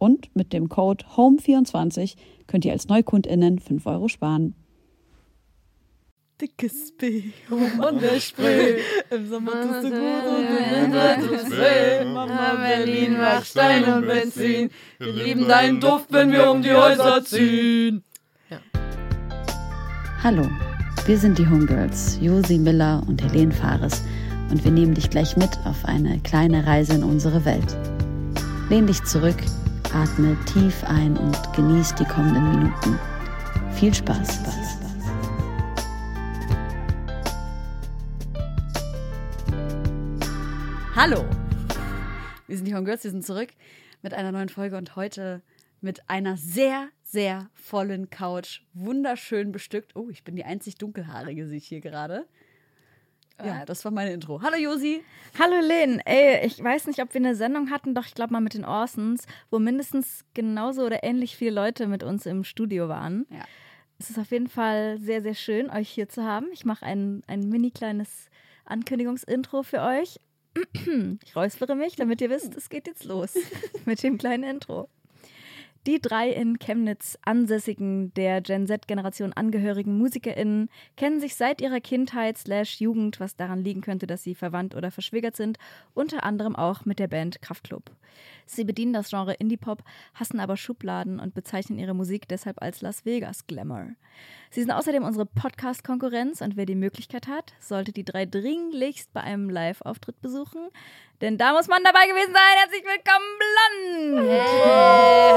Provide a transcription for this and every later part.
Und mit dem Code HOME24 könnt ihr als NeukundInnen 5 Euro sparen. Dickes B, um an der Spree. Im Sommer tust du gut und im Winter tut's weh. Mama Berlin macht Stein und Benzin. Wir lieben deinen Duft, wenn wir um die Häuser ziehen. Hallo, wir sind die Homegirls, Josi Miller und Helene Fares und wir nehmen dich gleich mit auf eine kleine Reise in unsere Welt. Lehn dich zurück, atme tief ein und genieß die kommenden Minuten. Viel Spaß. Hallo! Wir sind die Homegirls, wir sind zurück mit einer neuen Folge und heute mit einer sehr, sehr vollen Couch. Wunderschön bestückt. Oh, ich bin die einzig dunkelhaarige, sehe ich hier gerade. Ja, das war meine Intro. Hallo Josi. Hallo Lynn, ey, ich weiß nicht, ob wir eine Sendung hatten, doch ich glaube mal mit den Orsons, wo mindestens genauso oder ähnlich viele Leute mit uns im Studio waren. Ja. Es ist auf jeden Fall sehr, sehr schön, euch hier zu haben. Ich mache ein, ein mini kleines Ankündigungsintro für euch. Ich räuspere mich, damit ihr wisst, es geht jetzt los mit dem kleinen Intro. Die drei in Chemnitz ansässigen, der Gen Z-Generation angehörigen MusikerInnen kennen sich seit ihrer Kindheit slash Jugend, was daran liegen könnte, dass sie verwandt oder verschwägert sind, unter anderem auch mit der Band Kraftklub. Sie bedienen das Genre Indie-Pop, hassen aber Schubladen und bezeichnen ihre Musik deshalb als Las Vegas Glamour. Sie sind außerdem unsere Podcast-Konkurrenz und wer die Möglichkeit hat, sollte die drei dringlichst bei einem Live-Auftritt besuchen, denn da muss man dabei gewesen sein. Herzlich willkommen, Blond! Hey,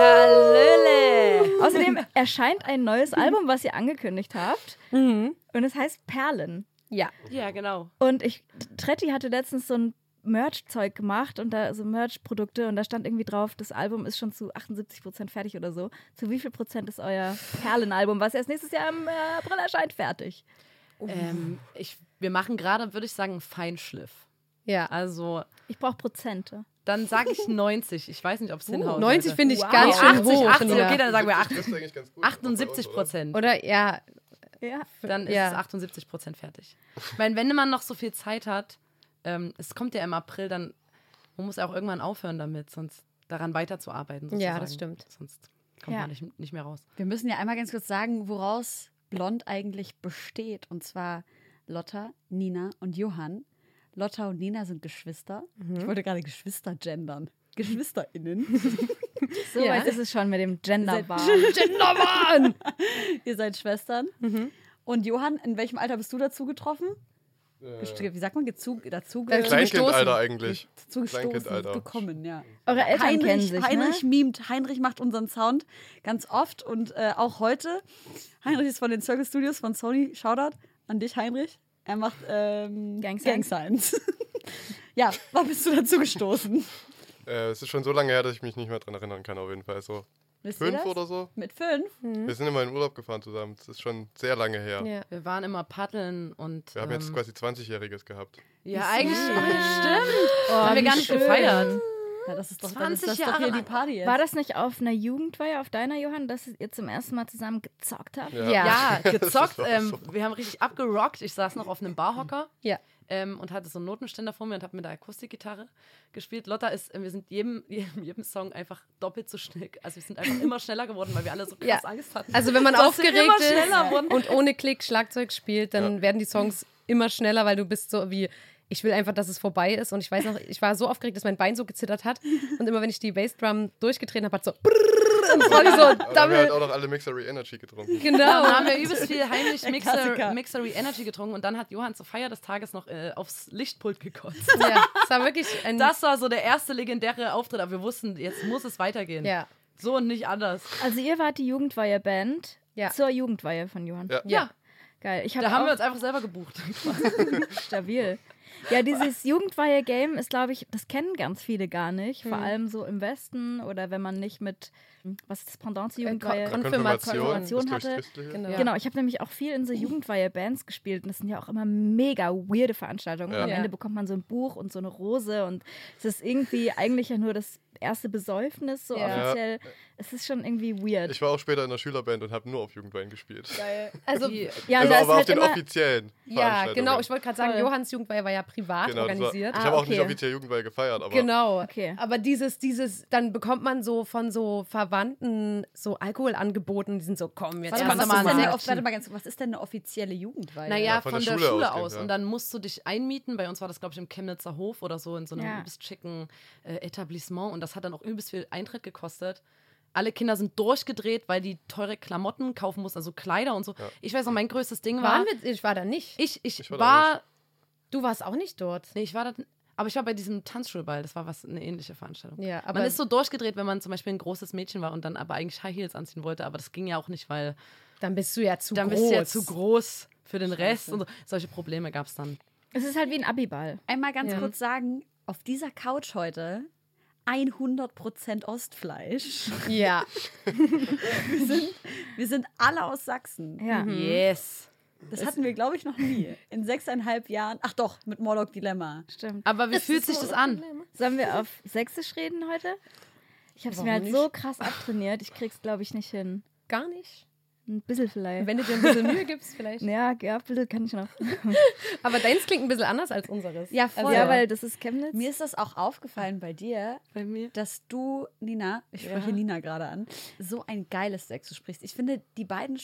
Hallöle. Außerdem erscheint ein neues Album, was ihr angekündigt habt. Und es heißt Perlen. Ja. Ja, genau. Und ich, Tretti hatte letztens so ein Merch-Zeug gemacht und da so Merch-Produkte und da stand irgendwie drauf, das Album ist schon zu 78 Prozent fertig oder so. Zu wie viel Prozent ist euer Perlenalbum, was erst nächstes Jahr im äh, April erscheint, fertig? Ähm, ich, wir machen gerade, würde ich sagen, einen Feinschliff. Ja. Also, Ich brauche Prozente. dann sage ich 90. Ich weiß nicht, ob es hinhaut. 90 Leute. finde ich Wow. ganz schön 80, hoch. 80, ja. okay, dann sagen wir Das 80. ist eigentlich ganz gut. 78 Prozent. Oder ja, Ja. Dann ist Ja. es 78 Prozent fertig. Ich meine, wenn man noch so viel Zeit hat, ähm, es kommt ja im April, dann man muss auch irgendwann aufhören damit, sonst daran weiterzuarbeiten. Ja, Sozusagen. das stimmt. Sonst kommt Ja. man nicht, nicht mehr raus. Wir müssen ja einmal ganz kurz sagen, woraus Blond eigentlich besteht. Und zwar Lotta, Nina und Johann. Lotta und Nina sind Geschwister. Ich wollte gerade Geschwister gendern. GeschwisterInnen. So Ja. weit ist es schon mit dem Genderbar. Gendermann! Ihr seid Schwestern. Und Johann, in welchem Alter bist du dazu getroffen? Gest- Wie sagt man? Gezu dazu Äh, Kleinkindalter eigentlich. Kleinkindalter. gekommen, ja. Eure Eltern kennen Heinrich, sich, Heinrich ne? mimt, Heinrich macht unseren Sound ganz oft und äh, auch heute. Heinrich ist von den Circle Studios von Sony. Shoutout an dich, Heinrich. Er macht ähm, Gang Gang Signs. Signs. ja, wann bist du dazu gestoßen? Äh, es ist schon so lange her, dass ich mich nicht mehr dran erinnern kann, auf jeden Fall. So Wisst ihr fünf das? oder so. Mit fünf? Wir sind immer in Urlaub gefahren zusammen. Das ist schon sehr lange her. ja. Wir waren immer paddeln und. Wir haben jetzt ähm, quasi 20-Jähriges gehabt. Ja, eigentlich Ja. stimmt. Oh, haben wir gar nicht schön. gefeiert. Ja, das ist doch, 20 dann ist das doch Jahre hier die. Party jetzt. War das nicht auf einer Jugendweihe, auf deiner, Johann, dass ihr zum ersten Mal zusammen gezockt habt? Ja. Ja, gezockt. ähm, wir haben richtig abgerockt. Ich saß noch auf einem Barhocker Ja. ähm, und hatte so einen Notenständer vor mir und habe mit der Akustikgitarre gespielt. Lotta ist, äh, wir sind jedem, jedem, jedem Song einfach doppelt so schnell. Also wir sind einfach immer schneller geworden, weil wir alle so krass Ja. Angst hatten. Also wenn man aufgeregt ist und ohne Klick Schlagzeug spielt, dann Ja. werden die Songs immer schneller, weil du bist so wie ich will einfach, dass es vorbei ist. Und ich weiß noch, ich war so aufgeregt, dass mein Bein so gezittert hat. Und immer wenn ich die Bassdrum durchgetreten habe, hat so. Und es war so, Aber wir haben halt auch noch alle Mixery Energy getrunken. Genau. Dann haben wir übelst viel heimlich Mixer. Mixery Energy getrunken und dann hat Johann zur Feier des Tages noch äh, aufs Lichtpult gekotzt. Ja, es war wirklich ein. Das war so der erste legendäre Auftritt, aber wir wussten, jetzt muss es weitergehen. Ja. So und nicht anders. Also ihr wart die Jugendweihe-Band Ja. zur Jugendweihe von Johann. Ja. Ja, Geil. Ich hab da haben wir uns einfach selber gebucht. stabil. Ja, dieses Jugendweihe-Game ist, glaube ich, das kennen ganz viele gar nicht. Vor allem so im Westen oder wenn man nicht mit, was ist das Pendant zur Jugendweihe? Kon- Konfirmation, Konfirmation hatte. Genau. Genau, ich habe nämlich auch viel in so Jugendweihe-Bands gespielt und das sind ja auch immer mega weirde Veranstaltungen. Ja. Und am Ja. Ende bekommt man so ein Buch und so eine Rose und es ist irgendwie eigentlich ja nur das erste Besäufnis, so Ja. offiziell. Es ist schon irgendwie weird. Ich war auch später in der Schülerband und habe nur auf Jugendwein gespielt. Also, Die, ja, also aber auf halt den immer, offiziellen ja, genau. Ich wollte gerade sagen. Johanns Jugendweihe war ja privat Genau, das war, organisiert. ich Ah, habe auch nicht okay. offiziell Jugendweih gefeiert, aber Genau. Okay. Aber dieses, dieses, dann bekommt man so von so Verwandten so Alkohol angeboten, die sind so, komm, jetzt Warte kannst mal, du was ist mal denn mal. warte mal ganz, was ist denn eine offizielle Jugendweihe? naja, Ja, von, von der, der Schule, Schule aus. ja. Und dann musst du dich einmieten. Bei uns war das, glaube ich, im Chemnitzer Hof oder so, in so einem Ja. übelst schicken äh, Etablissement. Und das hat dann auch übelst viel Eintritt gekostet. Alle Kinder sind durchgedreht, weil die teure Klamotten kaufen mussten, also Kleider und so. Ich weiß noch, mein größtes Ding war. Waren wir, ich war da nicht. ich, ich, Ich war war. Du warst auch nicht dort. nee, ich war da. Aber ich war bei diesem Tanzschulball, das war was eine ähnliche Veranstaltung. Ja, aber man ist so durchgedreht, wenn man zum Beispiel ein großes Mädchen war und dann aber eigentlich High Heels anziehen wollte, aber das ging ja auch nicht, weil dann bist du ja zu dann groß. bist du ja zu groß für den Rest und so. solche Probleme gab es dann. es ist halt wie ein Abiball. Einmal ganz Ja. kurz sagen, auf dieser Couch heute 100% Ostfleisch. Ja. Wir sind, wir sind alle aus Sachsen. Ja. Yes. Das hatten wir, glaube ich, noch nie. In sechseinhalb Jahren. Ach doch, mit Morlock Dilemma. Stimmt. Aber wie fühlt sich das an? Sollen wir auf Sächsisch reden heute? Ich habe es mir halt so krass abtrainiert. Ich krieg's, glaube ich, nicht hin. Gar nicht. Ein bisschen vielleicht. Wenn du dir ein bisschen Mühe gibst, vielleicht. ja, ja, bitte kann ich noch. Aber deins klingt ein bisschen anders als unseres. Ja, voll. Ja, weil das ist Chemnitz. Mir ist das auch aufgefallen bei dir, Bei mir? dass du, Nina, ich spreche Nina gerade an, so ein geiles Sächsisch sprichst. Ich finde, die beiden,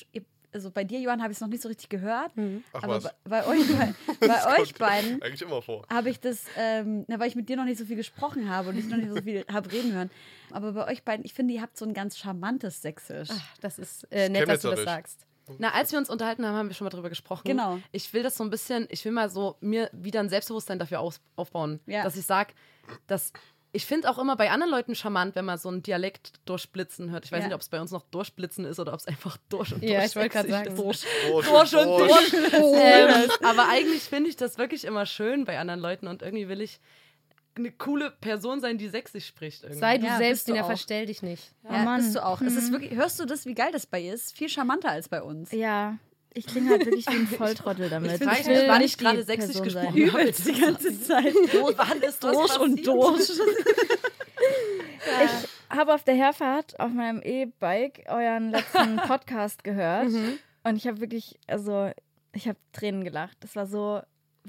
also bei dir, Johann, habe ich es noch nicht so richtig gehört, Ach aber was. bei, bei euch, bei, bei euch beiden Eigentlich immer vor. habe ich das, ähm, na, weil ich mit dir noch nicht so viel gesprochen habe und ich noch nicht so viel habe reden hören. Aber bei euch beiden, ich finde, ihr habt so ein ganz charmantes Sächsisch. Ach, das ist äh, nett, dass du das sagst. Na, als wir uns unterhalten haben, haben wir schon mal drüber gesprochen. Genau. Ich will das so ein bisschen, ich will mal so mir wieder ein Selbstbewusstsein dafür aus, aufbauen. Ja. Dass ich sage, dass ich finde auch immer bei anderen Leuten charmant, wenn man so einen Dialekt durchblitzen hört. Ich weiß Ja. nicht, ob es bei uns noch durchblitzen ist oder ob es einfach durch und Ja, durch ich wollte gerade sagen. ist. Durch, Durch und durch. ähm, aber eigentlich finde ich das wirklich immer schön bei anderen Leuten und irgendwie will ich eine coole Person sein, die sächsisch spricht. Irgendwie. Sei du Ja, selbst, Nina, auch. verstell dich nicht. Ja, Mann. bist du auch. Es ist wirklich, hörst du das, wie geil das bei ihr ist? Viel charmanter als bei uns. Ja, ich klinge halt wirklich wie ein Volltrottel damit. Ich weiß will nicht, wann ich die gerade sächsisch gesprochen habe. Übelst die ganze Zeit. Wann ist Durch und durch. Ich habe auf der Herfahrt auf meinem E-Bike euren letzten Podcast gehört und ich habe wirklich, also ich habe Tränen gelacht. Das war so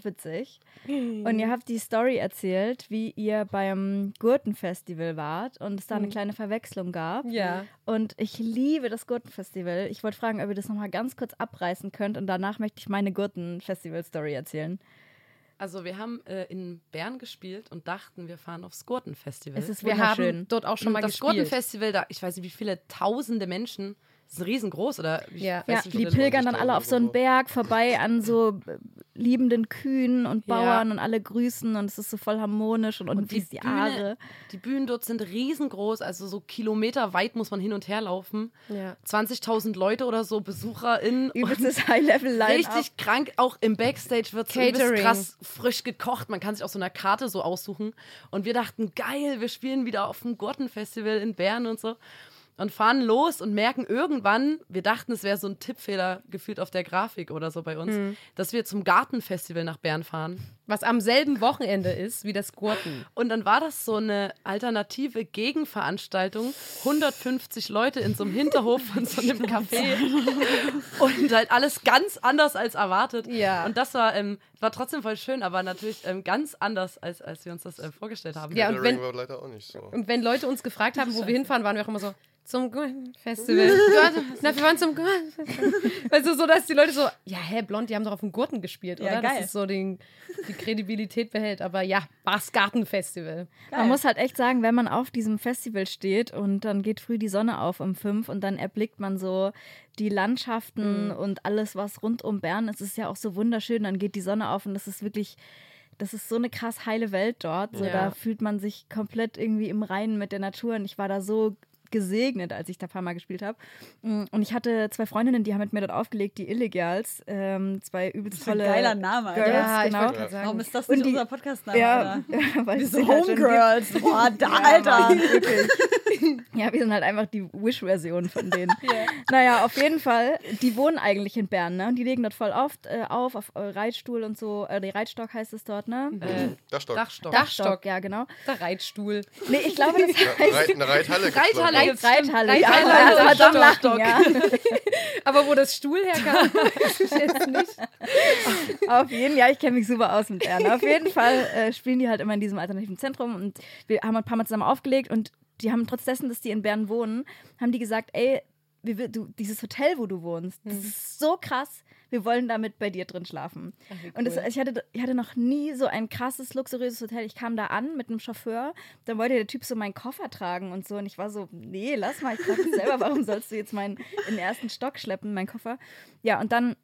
witzig. Und ihr habt die Story erzählt, wie ihr beim Gurtenfestival wart und es da eine kleine Verwechslung gab. Ja. Und ich liebe das Gurtenfestival. Ich wollte fragen, ob ihr das nochmal ganz kurz abreißen könnt und danach möchte ich meine Gurtenfestival-Story erzählen. Also wir haben äh, in Bern gespielt und dachten, wir fahren aufs Gurtenfestival. Es ist Wir haben dort auch schon mal das gespielt. Gurtenfestival, da, ich weiß nicht, wie viele tausende Menschen, das ist riesengroß, oder? Ich Ja. weiß Ja, die pilgern dann 90.000 alle auf so einen. Berg vorbei an so liebenden Kühen und Ja. Bauern und alle grüßen und es ist so voll harmonisch und, und, Und die fließt die Aare. Die Bühnen dort sind riesengroß, also so kilometerweit muss man hin und her laufen. Ja. 20.000 Leute oder so, BesucherInnen. Und Übelstes High-Level-Line. richtig krank, auch im Backstage wird so Catering. krass frisch gekocht. Man kann sich auch so eine Karte so aussuchen. Und wir dachten, geil, wir spielen wieder auf dem Gurtenfestival in Bern und so. Und fahren los und merken irgendwann, wir dachten, es wäre so ein Tippfehler gefühlt auf der Grafik oder so bei uns, Hm. dass wir zum Gartenfestival nach Bern fahren. Was am selben Wochenende ist wie das Gurten. Und dann war das so eine alternative Gegenveranstaltung. 150 Leute in so einem Hinterhof von so einem Café. Und halt alles ganz anders als erwartet. Ja. Und das war, ähm, war trotzdem voll schön, aber natürlich ähm, ganz anders, als, als wir uns das äh, vorgestellt haben. Ja, und wenn- war leider auch nicht so. Und wenn Leute uns gefragt haben, wo wir hinfahren, waren wir auch immer so, zum Gurtenfestival. Na, wir waren zum Gurtenfestival. Also so, dass die Leute so, ja, hä, blond, die haben doch auf dem Gurten gespielt, Ja, oder? geil. Das ist so den, die Kredibilität behält. Aber ja, Bars Gartenfestival. Man muss halt echt sagen, wenn man auf diesem Festival steht und dann geht früh die Sonne auf um fünf und dann erblickt man so die Landschaften Mhm. und alles, was rund um Bern ist, ist ja auch so wunderschön. Dann geht die Sonne auf und das ist wirklich, das ist so eine krass heile Welt dort. So, Ja. Da fühlt man sich komplett irgendwie im Reinen mit der Natur und ich war da so gesegnet, als ich da ein paar Mal gespielt habe. Mm, Und ich hatte zwei Freundinnen, die haben mit mir dort aufgelegt, die Illegals, ähm, zwei übelst tolle geiler Name, Alter. Girls, Ja, genau. sagen. Warum ist das nicht die- unser Podcast-Name? Ja, Alter? weil Wir es sind sie halt. Homegirls. Boah, da, Ja, Alter. Mann, wirklich. Ja, wir sind halt einfach die Wish-Version von denen. Naja, auf jeden Fall, die wohnen eigentlich in Bern, ne? Und die legen dort voll oft äh, auf, auf Reitstuhl und so. Äh, die Reitstock heißt es dort, ne? Äh, Dachstock. Dachstock. Dachstock. ja, genau. Der Reitstuhl. Nee, ich glaube, das heißt Reit, eine Reithalle. Reithalle gibt's. Reithalle. Ja, Reithalle, doch lachen, Stock. ja. Aber wo das Stuhl herkam, weiß ich jetzt nicht. Auf jeden Fall, ja, ich kenne mich super aus mit Bern. Auf jeden Fall äh, spielen die halt immer in diesem alternativen Zentrum und wir haben ein paar Mal zusammen aufgelegt und die haben trotz dessen, dass die in Bern wohnen, haben die gesagt, ey, wie, du, dieses Hotel, wo du wohnst, das ist so krass. Wir wollen damit bei dir drin schlafen. Und das, ich, hatte, ich hatte noch nie so ein krasses, luxuriöses Hotel. Ich kam da an mit einem Chauffeur, dann wollte der Typ so meinen Koffer tragen und so. Und ich war so, nee, lass mal, ich trage das selber. Warum sollst du jetzt meinen in den ersten Stock schleppen, meinen Koffer? Ja, und dann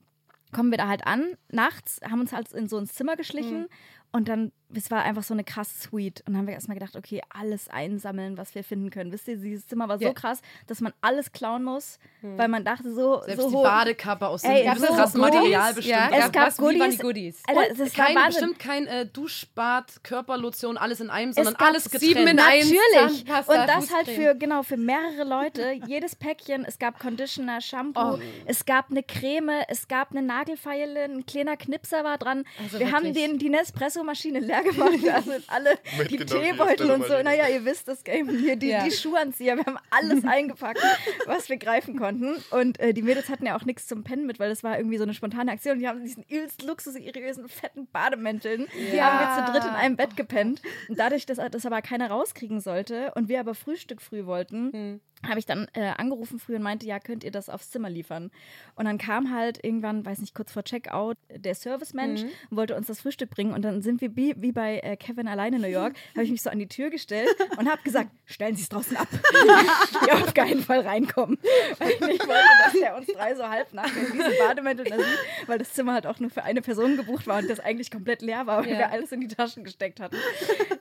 kommen wir da halt an, nachts, haben uns halt in so ein Zimmer geschlichen und dann, es war einfach so eine krasse Suite. Und dann haben wir erstmal gedacht, okay, alles einsammeln, was wir finden können. Wisst ihr, dieses Zimmer war so Ja. krass, dass man alles klauen muss, weil man dachte so, Selbst so die hoch- Badekappe aus dem Ey, so krassen Goodies? Material bestimmt. Ja, Es gab was, wie waren die Goodies. Goodies? Alter, das war kein, Wahnsinn. bestimmt kein äh, Duschbad, Körperlotion, alles in einem, sondern alles getrennt. sieben in eins. Natürlich. Und das halt für, genau, für mehrere Leute. Jedes Päckchen. Es gab Conditioner, Shampoo, es gab eine Creme, es gab eine Nagelfeile, ein kleiner Knipser war dran. Also Wir haben wirklich. den, die Nespresso-Maschine leer gemacht. Sind alle die Teebeutel und so. Naja, ihr wisst das Game. Hier die, Ja. die Schuhanzieher. Wir haben alles eingepackt, was wir greifen konnten. Und äh, die Mädels hatten ja auch nichts zum Pennen mit, weil das war irgendwie so eine spontane Aktion. Die haben diesen übelst luxuriösen, fetten Bademänteln. Die haben wir zu dritt in einem Bett gepennt. Und dadurch, dass das aber keiner rauskriegen sollte und wir aber Frühstück früh wollten, habe ich dann äh, angerufen früh und meinte, ja, könnt ihr das aufs Zimmer liefern? Und dann kam halt irgendwann, weiß nicht, kurz vor Checkout, der Servicemensch und wollte uns das Frühstück bringen. Und dann sind wir wie, wie bei äh, Kevin allein in New York, habe ich mich so an die Tür gestellt und habe gesagt, stellen Sie es draußen ab. Die auf keinen Fall reinkommen. Weil ich nicht wollte, dass der uns drei so halbnackt in diesen Bademäntel da sieht, weil das Zimmer halt auch nur für eine Person gebucht war und das eigentlich komplett leer war, weil Ja. wir alles in die Taschen gesteckt hatten.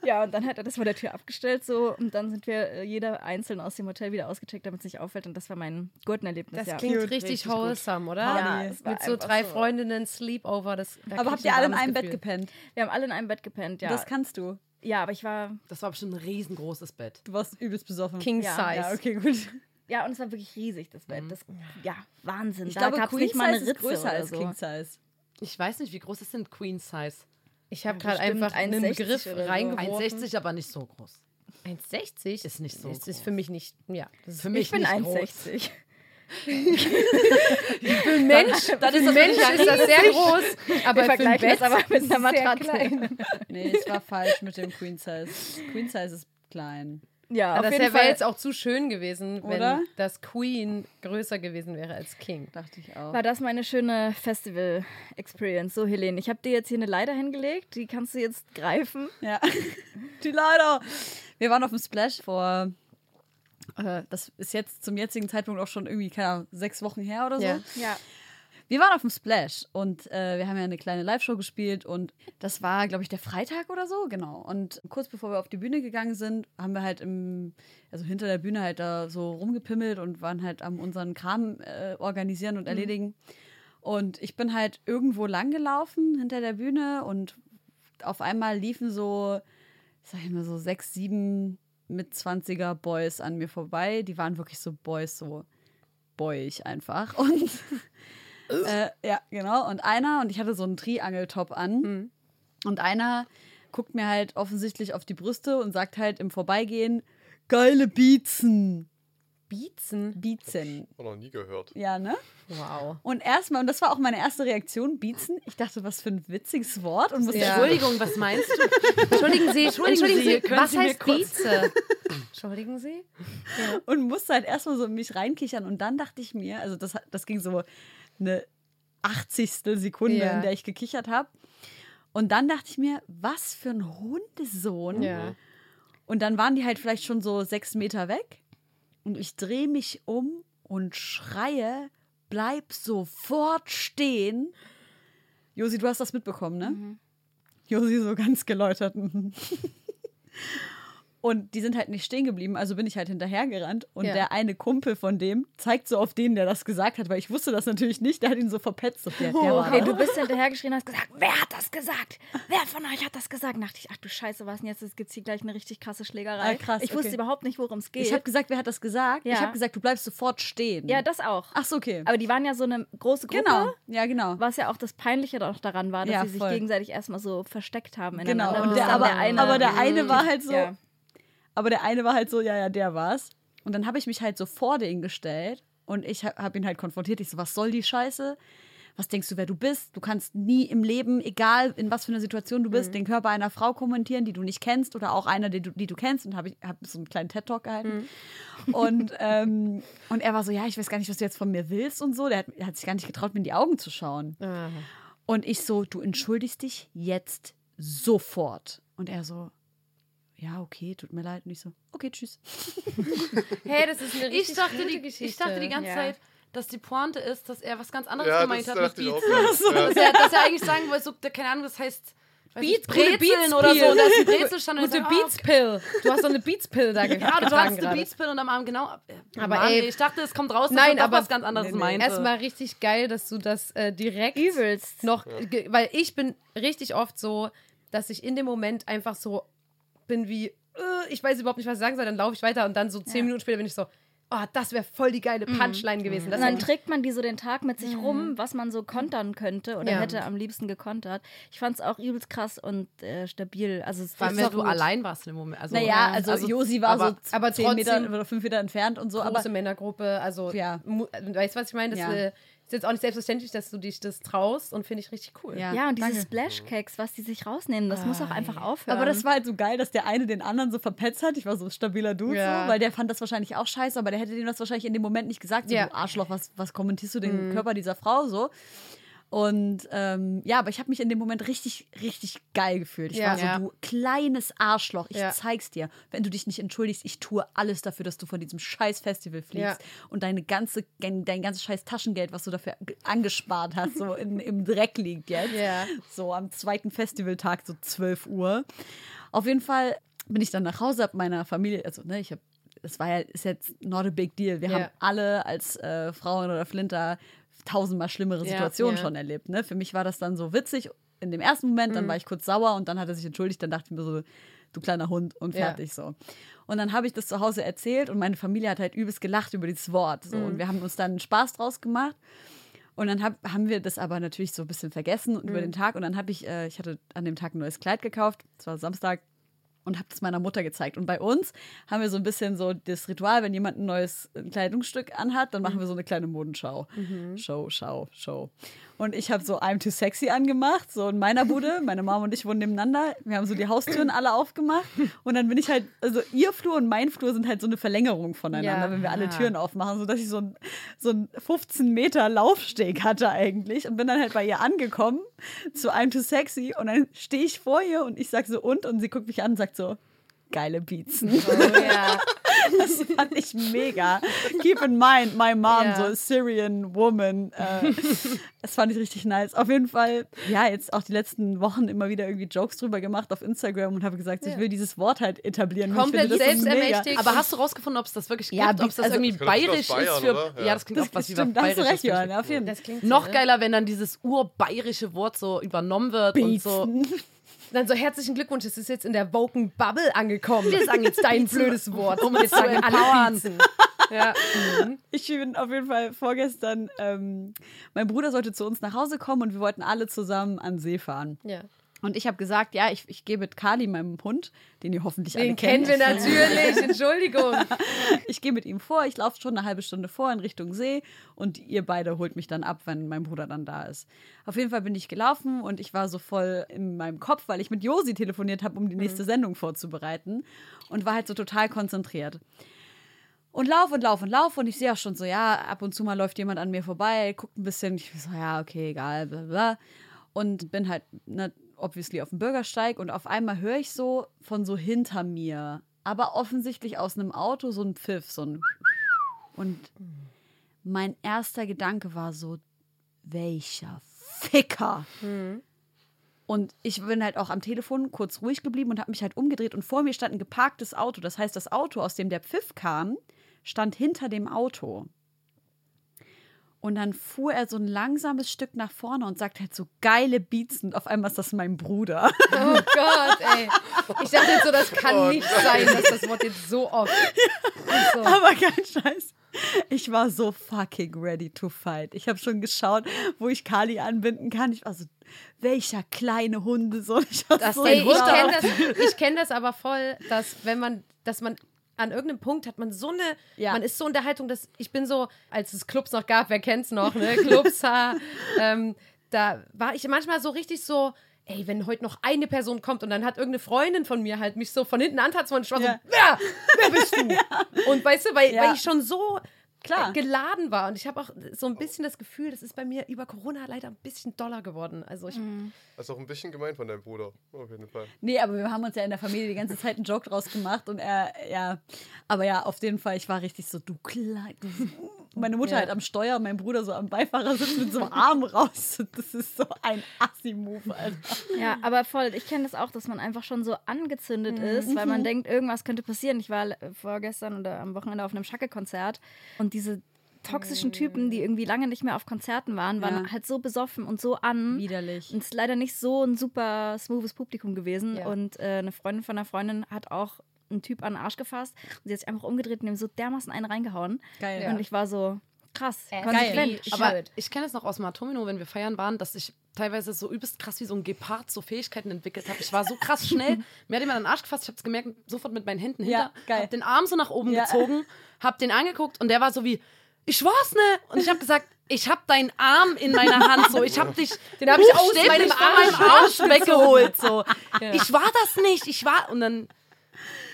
Ja, und dann hat er das vor der Tür abgestellt so und dann sind wir äh, jeder einzeln aus dem Hotel wieder ausgecheckt, damit es nicht auffällt und das war mein Gurtenerlebnis. Das ja. klingt richtig, richtig wholesome, oder? Ja, Mit so drei so. Freundinnen, Sleepover. Das, da Aber habt ihr alle in einem Bett Gefühl. gepennt? Wir haben alle in einem Bett gepennt, ja. Das kannst du. ja, aber ich war, Das war bestimmt ein riesengroßes Bett. Du warst übelst besoffen. King Ja, Size. Ja, okay, gut. ja, und es war wirklich riesig, das Bett. Das, ja, Wahnsinn. Ich da glaube, Queen nicht mal eine Size Ritze ist größer als so. King Size. Ich weiß nicht, wie groß ist denn Queen Size? Ich habe gerade Bestimmt einfach einen 1,60 Begriff reingeworfen. 1,60, aber nicht so groß. 1,60 Ist nicht so Das ist für mich nicht. Ja, das ist Für mich Ich bin nicht 1,60. für einen Mensch. Dann ist für das Mensch ist das sehr groß. Aber für ein Bett das aber mit ist einer Matratze. Nee, es war falsch mit dem Queen Size. Queen Size ist klein. Ja, Aber auf das jeden wäre jetzt auch zu schön gewesen, wenn Oder? das Queen größer gewesen wäre als King. Dachte ich auch. war das meine schöne Festival-Experience. So, Helene, ich habe dir jetzt hier eine Leiter hingelegt, die kannst du jetzt greifen. Ja. Die leider. Wir waren auf dem Splash vor. Äh, das ist jetzt zum jetzigen Zeitpunkt auch schon irgendwie, keine Ahnung, sechs Wochen her oder so. Ja. Ja. Wir waren auf dem Splash und äh, wir haben ja eine kleine Live-Show gespielt und das war, glaube ich, der Freitag oder so, genau. Und kurz bevor wir auf die Bühne gegangen sind, haben wir halt im, also hinter der Bühne halt da so rumgepimmelt und waren halt am unseren Kram äh, organisieren und erledigen. Und ich bin halt irgendwo lang gelaufen hinter der Bühne und auf einmal liefen so, sag ich mal, so sechs, sieben mit 20er Boys an mir vorbei. Die waren wirklich so Boys, so boyig einfach. Und äh, ja, genau. Und einer, und ich hatte so einen Triangeltop an. Und einer guckt mir halt offensichtlich auf die Brüste und sagt halt im Vorbeigehen, geile Beatsen. Beatsen. Beatsen. Auch noch nie gehört. Ja, ne? Wow. Und erstmal, und das war auch meine erste Reaktion, Beatsen. Ich dachte, was für ein witziges Wort. Und musste Ja. Entschuldigung, was meinst du? Entschuldigen Sie, entschuldigen Sie, können was Sie heißt Beatse? Entschuldigen Sie? und musste halt erstmal so in mich reinkichern. Und dann dachte ich mir, also das, das ging so eine 80. Sekunde, Ja. in der ich gekichert habe. Und dann dachte ich mir, was für ein Hundesohn. Ja. Und dann waren die halt vielleicht schon so sechs Meter weg. Und ich drehe mich um und schreie, bleib sofort stehen. Josi, du hast das mitbekommen, ne? Josi so ganz geläutert. mhm. Und die sind halt nicht stehen geblieben, also bin ich halt hinterhergerannt. Und Ja. der eine Kumpel von dem zeigt so auf den, der das gesagt hat, weil ich wusste das natürlich nicht. Der hat ihn so verpetzt. So, der, der war Okay, du bist hinterhergeschrien und hast gesagt, wer hat das gesagt? Wer von euch hat das gesagt? Und dachte ich, ach du Scheiße, was denn jetzt? Es gibt hier gleich eine richtig krasse Schlägerei. Ah, krass, ich wusste okay. überhaupt nicht, worum es geht. Ich habe gesagt, wer hat das gesagt? Ja. Ich habe gesagt, du bleibst sofort stehen. ja, das auch. Ach so, okay. Aber die waren ja so eine große Gruppe. genau. Ja, genau. Was ja auch das Peinliche doch daran war, dass Ja, sie sich voll. gegenseitig erstmal so versteckt haben. Genau. Und der, aber, der eine, aber der eine war halt so. Aber der eine war halt so, ja, ja, der war's. Und dann habe ich mich halt so vor den gestellt und ich habe hab ihn halt konfrontiert. Ich so, was soll die Scheiße? Was denkst du, wer du bist? Du kannst nie im Leben, egal in was für einer Situation du Mhm. bist, den Körper einer Frau kommentieren, die du nicht kennst oder auch einer, die du, die du kennst. Und habe ich hab so einen kleinen TED-Talk gehalten. Mhm. Und, ähm, und er war so, ja, ich weiß gar nicht, was du jetzt von mir willst und so. Der hat, er hat sich gar nicht getraut, mir in die Augen zu schauen. Aha. Und ich so, du entschuldigst dich jetzt sofort. Und er so, ja, okay, tut mir leid. Und ich so, okay, tschüss. Hey, das ist eine richtig Ich dachte, die, Geschichte. ich dachte die ganze Ja. Zeit, dass die Pointe ist, dass er was ganz anderes Ja, gemeint das hat mit. Beats. Ja. Dass, er, dass er eigentlich sagen wollte, so, keine Ahnung, das heißt Beats- Brezeln Beats oder so. Und da ist ein Brezelstand und Gute ich sag, ah, Beats Pill. Du hast so eine Beats Pill da ge Ja, du hast eine gerade. Beatspill und am Arm, genau. Äh, Aber Mann, ey- ich dachte, es kommt raus, dass Nein, er aber- was ganz anderes Nee, nee. meinte. Erstmal richtig geil, dass du das äh, direkt Übelst. noch, weil ich bin richtig oft so, dass ich in dem Moment einfach so bin wie, äh, ich weiß überhaupt nicht, was ich sagen soll, dann laufe ich weiter und dann so zehn Ja. Minuten später bin ich so, oh, das wäre voll die geile Punchline gewesen. Das Und dann trägt man die so den Tag mit sich rum, was man so kontern könnte oder Ja. hätte am liebsten gekontert. Ich fand es auch übelst krass und äh, stabil. Also es Vor allem, wenn du gut. allein warst dem Moment. Also, Naja, also, also- Josi war aber- so aber zehn Meter oder fünf Meter entfernt und so. große Aber Männergruppe, also Ja. weißt du, was ich meine? Das Ja. äh, ist jetzt auch nicht selbstverständlich, dass du dich das traust und finde ich richtig cool. Ja. Ja, und diese. Splash-Cakes, was die sich rausnehmen, das muss auch einfach aufhören. Aber das war halt so geil, dass der eine den anderen so verpetzt hat. Ich war so ein stabiler Dude, Ja. so, weil der fand das wahrscheinlich auch scheiße, aber der hätte dem das wahrscheinlich in dem Moment nicht gesagt. So, Ja. du Arschloch, was, was kommentierst du den Körper dieser Frau so? Und ähm, ja, aber ich habe mich in dem Moment richtig, richtig geil gefühlt. Ich Ja. war so, Ja. du kleines Arschloch, ich Ja. zeig's dir. Wenn du dich nicht entschuldigst, ich tue alles dafür, dass du von diesem scheiß Festival fliegst und deine ganze, dein, dein ganzes scheiß Taschengeld, was du dafür ge- angespart hast, so in, im Dreck liegt jetzt. Ja. So am zweiten Festivaltag, so 12 Uhr. Auf jeden Fall bin ich dann nach Hause, hab meiner Familie, also ne, ich habe, das war ja, ist jetzt not a big deal. Wir haben alle als äh, Frauen oder Flinter tausendmal schlimmere Ja, Situationen ja. schon erlebt. Ne? Für mich war das dann so witzig in dem ersten Moment, Mhm. dann war ich kurz sauer und dann hat er sich entschuldigt, dann dachte ich mir so, du kleiner Hund und Ja. fertig so. Und dann habe ich das zu Hause erzählt und meine Familie hat halt übelst gelacht über dieses Wort. So. Mhm. Und wir haben uns dann Spaß draus gemacht. Und dann hab, haben wir das aber natürlich so ein bisschen vergessen über den Tag. Und dann habe ich, äh, ich hatte an dem Tag ein neues Kleid gekauft, es war Samstag, und habe das meiner Mutter gezeigt. Und bei uns haben wir so ein bisschen so das Ritual, wenn jemand ein neues Kleidungsstück anhat, dann machen wir so eine kleine Modenschau. Show, Schau, Show. Und ich habe so I'm Too Sexy angemacht, so in meiner Bude. Meine Mom und ich wohnen nebeneinander. Wir haben so die Haustüren alle aufgemacht. Und dann bin ich halt, also ihr Flur und mein Flur sind halt so eine Verlängerung voneinander, Ja. wenn wir alle Türen aufmachen, sodass ich so ein, so ein 15 Meter Laufsteg hatte eigentlich. Und bin dann halt bei ihr angekommen zu I'm Too Sexy. Und dann stehe ich vor ihr und ich sag so und? Und sie guckt mich an und sagt so, geile Beatsen. Oh, ja. Das fand ich mega. Keep in mind, my mom, Ja. so a Syrian woman. Äh, das fand ich richtig nice. Auf jeden Fall, ja, jetzt auch die letzten Wochen immer wieder irgendwie Jokes drüber gemacht auf Instagram und habe gesagt, ich will dieses Wort halt etablieren. Komplett selbstermächtigt. Aber hast du rausgefunden, ob es das wirklich Ja, gibt? Ob es das also- irgendwie Das bayerisch Bayern, ist für. Ja. Ja. das klingt Das auch was wie stimmt, da hast du bayerisch. recht, Johann, auf jeden Fall. Das klingt so, Noch ne? geiler, wenn dann dieses urbayerische Wort so übernommen wird und so. Dann so herzlichen Glückwunsch, es ist jetzt in der Woken Bubble angekommen. Wir sagen jetzt dein blödes Wort, um sagen alle Piezen. Ja. Mhm. Ich bin auf jeden Fall vorgestern, ähm, mein Bruder sollte zu uns nach Hause kommen und wir wollten alle zusammen an See fahren. ja. Und ich habe gesagt, ja, ich, ich gehe mit Kali, meinem Hund, den ihr hoffentlich alle Den kennt. kennen wir natürlich, Entschuldigung. Ich gehe mit ihm vor, ich laufe schon eine halbe Stunde vor in Richtung See und ihr beide holt mich dann ab, wenn mein Bruder dann da ist. Auf jeden Fall bin ich gelaufen und ich war so voll in meinem Kopf, weil ich mit Josi telefoniert habe, um die nächste Sendung vorzubereiten und war halt so total konzentriert. Und lauf und lauf und lauf und ich sehe auch schon so, ja, ab und zu mal läuft jemand an mir vorbei, guckt ein bisschen, ich so, ja, okay, egal, bla bla. Und bin halt ne, obviously auf dem Bürgersteig und auf einmal höre ich so von so hinter mir, aber offensichtlich aus einem Auto so ein Pfiff, so ein und mein erster Gedanke war so, welcher Ficker. Und ich bin halt auch am Telefon kurz ruhig geblieben und habe mich halt umgedreht und vor mir stand ein geparktes Auto. Das heißt, das Auto, aus dem der Pfiff kam, stand hinter dem Auto. Und dann fuhr er so ein langsames Stück nach vorne und sagt halt so geile Beats und auf einmal ist das mein Bruder. Oh Gott, ey. Ich dachte jetzt so, das kann nicht sein, dass das Wort jetzt so oft. Also, Aber kein Scheiß. Ich war so fucking ready to fight. Ich habe schon geschaut, wo ich Kali anbinden kann. Ich war so, welcher kleine Hunde soll ich das, das, so ey, ich kenne das, ich kenn das aber voll, dass wenn man, dass man an irgendeinem Punkt hat man so eine, Ja. man ist so in der Haltung, dass ich bin so, als es Clubs noch gab, wer kennt's noch, ne? Clubs, ha, ähm, da war ich manchmal so richtig so, ey, wenn heute noch eine Person kommt und dann hat irgendeine Freundin von mir halt mich so von hinten antatzt und ich war Ja. so, wer, wer bist du? Und weißt du, weil, Ja. weil ich schon so Klar. äh, geladen war und ich habe auch so ein bisschen das Gefühl, das ist bei mir über Corona leider ein bisschen doller geworden. Also ich, Das ist auch ein bisschen gemein von deinem Bruder, auf jeden Fall. Nee, aber wir haben uns ja in der Familie die ganze Zeit einen Joke draus gemacht und er, ja, aber ja, auf jeden Fall, ich war richtig so, du klein, du, meine Mutter Ja. halt am Steuer, mein Bruder so am Beifahrersitz mit so einem Arm raus. Das ist so ein Assi-Move, Alter. Ja, aber voll. Ich kenne das auch, dass man einfach schon so angezündet ist, weil man denkt, irgendwas könnte passieren. Ich war äh, vorgestern oder am Wochenende auf einem Schacke-Konzert und diese toxischen Typen, die irgendwie lange nicht mehr auf Konzerten waren, waren Ja. halt so besoffen und so an. Widerlich. Und es ist leider nicht so ein super smoothes Publikum gewesen. Ja. Und äh, eine Freundin von einer Freundin hat auch einen Typ an den Arsch gefasst und sie hat sich einfach umgedreht und ihm so dermaßen einen reingehauen. Geil. Ja. Und ich war so, krass, Äh, konsequent. geil. Ich Aber ich kenne es noch aus Matomino, wenn wir feiern waren, dass ich teilweise so übelst krass wie so ein Gepard so Fähigkeiten entwickelt habe. Ich war so krass schnell. Mir hat jemand an den Arsch gefasst, ich habe es gemerkt, sofort mit meinen Händen Ja, hinter, geil. hab den Arm so nach oben Ja. gezogen, hab den angeguckt und der war so wie, ich war's ne? Und ich habe gesagt, ich hab deinen Arm in meiner Hand, so, ich hab dich, Den hab ich aus meinem meinem Arsch weggeholt, so. Ich war das nicht, ich war, und dann,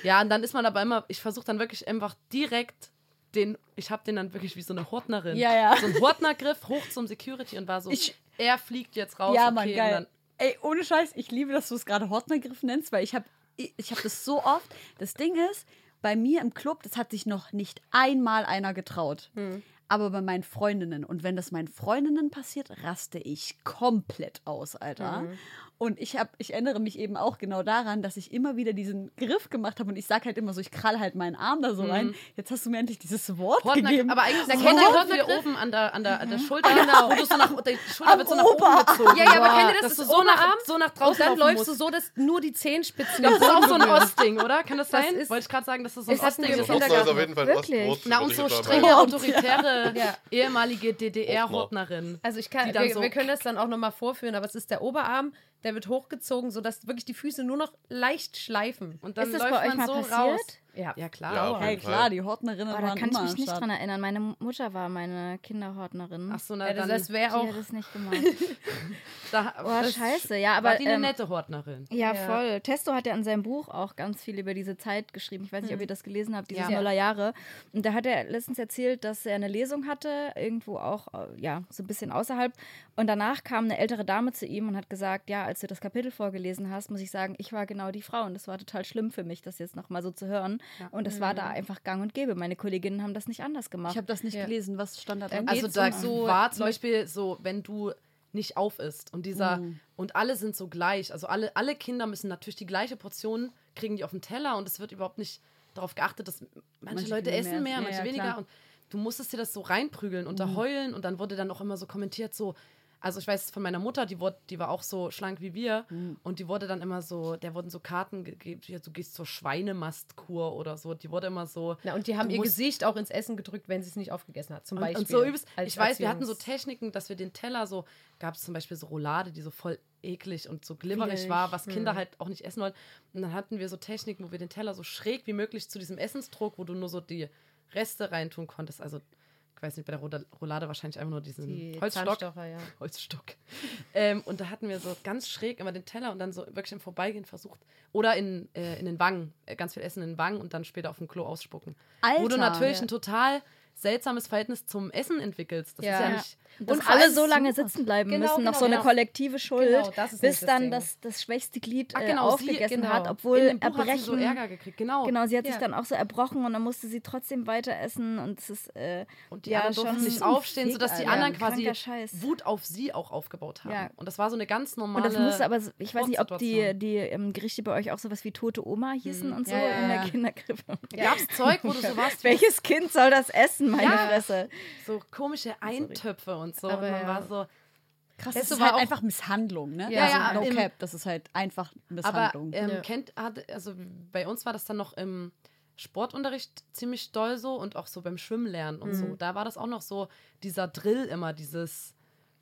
ja, und dann ist man aber immer, ich versuche dann wirklich einfach direkt den, ich habe den dann wirklich wie so eine Hortnerin. Ja, ja. So ein Hortnergriff hoch zum Security und war so, Ich- er fliegt jetzt raus. Ja, okay, Mann, und geil. dann- Ey, ohne Scheiß, ich liebe, dass du es gerade Hortnergriff nennst, weil ich habe ich, hab das so oft. Das Ding ist, bei mir im Club, das hat sich noch nicht einmal einer getraut. Hm. Aber bei meinen Freundinnen. Und wenn das meinen Freundinnen passiert, raste ich komplett aus, Alter. Hm. Und ich, hab, ich erinnere mich eben auch genau daran, dass ich immer wieder diesen Griff gemacht habe. Und ich sage halt immer so, ich krall halt meinen Arm da so rein. Jetzt hast du mir endlich dieses Wort Hortner, gegeben. aber eigentlich ist der Hortner- hier oben an der, an der, an der Schulter, wo du so nach, die Schulter Am wird so nach Ober- oben gezogen. Ja, ja, aber kennt ihr das? Dass Das du so nach, so nach Und draußen dann läufst du so, dass nur die Zehenspitzen Das ist auch so ein. Ostding, oder? Kann das Das sein? ist- Wollte ich gerade sagen, dass das so ein Ist das ein Ostding ist. Ostner ist auf jeden Fall Wirklich? Na, und so strenge, autoritäre, ehemalige DDR-Hortnerin. Also ich kann, wir können das dann auch nochmal vorführen, aber es ist der Oberarm, der wird hochgezogen, sodass wirklich die Füße nur noch leicht schleifen. Und dann Ist das läuft bei euch man mal so passiert? raus. Ja. Ja, klar. Ja, hey, klar, die Hortnerinnen Oh, da waren kann ich mich nicht dran erinnern. Meine Mutter war meine Kinderhortnerin. Ach so, na Ja, das, das wäre die auch. hat es nicht gemacht. da, Oh, das scheiße. Ja, war aber die eine ähm, nette Hortnerin. Ja, Ja. voll. Testo hat ja in seinem Buch auch ganz viel über diese Zeit geschrieben. Ich weiß nicht, ob ihr das gelesen habt, diese Ja. Nullerjahre. Und da hat er letztens erzählt, dass er eine Lesung hatte, irgendwo auch, äh, ja, so ein bisschen außerhalb. Und danach kam eine ältere Dame zu ihm und hat gesagt, ja, als du das Kapitel vorgelesen hast, muss ich sagen, ich war genau die Frau. Und das war total schlimm für mich, das jetzt nochmal so zu hören. Und es war da einfach gang und gäbe. Meine Kolleginnen haben das nicht anders gemacht. Ich habe das nicht Ja. gelesen. Was stand da drin? Also da so war zum Beispiel so, wenn du nicht auf isst und dieser Mhm. und alle sind so gleich. Also alle, alle Kinder müssen natürlich die gleiche Portion kriegen die auf den Teller und es wird überhaupt nicht darauf geachtet, dass manche, Manche Leute kriegen essen mehr. mehr, Ja, manche ja, weniger klar. Mhm. und du musstest dir das so reinprügeln und da heulen und dann wurde dann auch immer so kommentiert so also ich weiß von meiner Mutter, die, wurde, die war auch so schlank wie wir Mhm. und die wurde dann immer so, der wurden so Karten gegeben, du gehst zur Schweinemastkur oder so, die wurde immer so, Na, und die haben ihr Gesicht auch ins Essen gedrückt, wenn sie es nicht aufgegessen hat. Zum und, Beispiel. und so übelst. Ich weiß, wir hatten so Techniken, dass wir den Teller so, gab es zum Beispiel so Roulade, die so voll eklig und so glibberig war, was Kinder Hm. halt auch nicht essen wollten. Und dann hatten wir so Techniken, wo wir den Teller so schräg wie möglich zu diesem Essensdruck, wo du nur so die Reste reintun konntest. Also, ich weiß nicht, bei der Roulade wahrscheinlich einfach nur diesen die Holzstock. Ja. Holzstock. ähm, und da hatten wir so ganz schräg immer den Teller und dann so wirklich im Vorbeigehen versucht. Oder in, äh, in den Wangen, äh, ganz viel Essen in den Wangen und dann später auf dem Klo ausspucken. Wo du Alter. natürlich Ja. einen total seltsames Verhältnis zum Essen entwickelst. Das Ja. ist ja nicht. Und alle so lange sitzen bleiben Genau, müssen, noch genau, so eine genau. kollektive Schuld, bis dann das, das schwächste Glied Ach, äh, genau, sie- aufgegessen genau. hat, obwohl erbrechen. hat sie so Ärger gekriegt, genau. Genau, sie hat sich Ja. dann auch so erbrochen und dann musste sie trotzdem weiter essen und es ist äh, Und die ja, anderen durften schon nicht so aufstehen, Fick, sodass die anderen quasi. Wut auf sie auch aufgebaut haben. Ja. Und das war so eine ganz normale. Und das musste aber, so- ich weiß nicht, ob die, die ähm, Gerichte bei euch auch sowas wie tote Oma hießen und so in der ja. Kinderkrippe. Gab es Zeug, wo du so warst, Welches Kind soll das essen, meine Ja. Fresse? so komische Eintöpfe und so. Aber und man ja. war so. Krass, Das das ist war halt einfach Misshandlung, ne? Ja, also ja, no im- cap, das ist halt einfach Aber Misshandlung. ähm, Ja. kennt, also bei uns war das dann noch im Sportunterricht ziemlich doll so und auch so beim Schwimmlernen und so. Da war das auch noch so, dieser Drill immer, dieses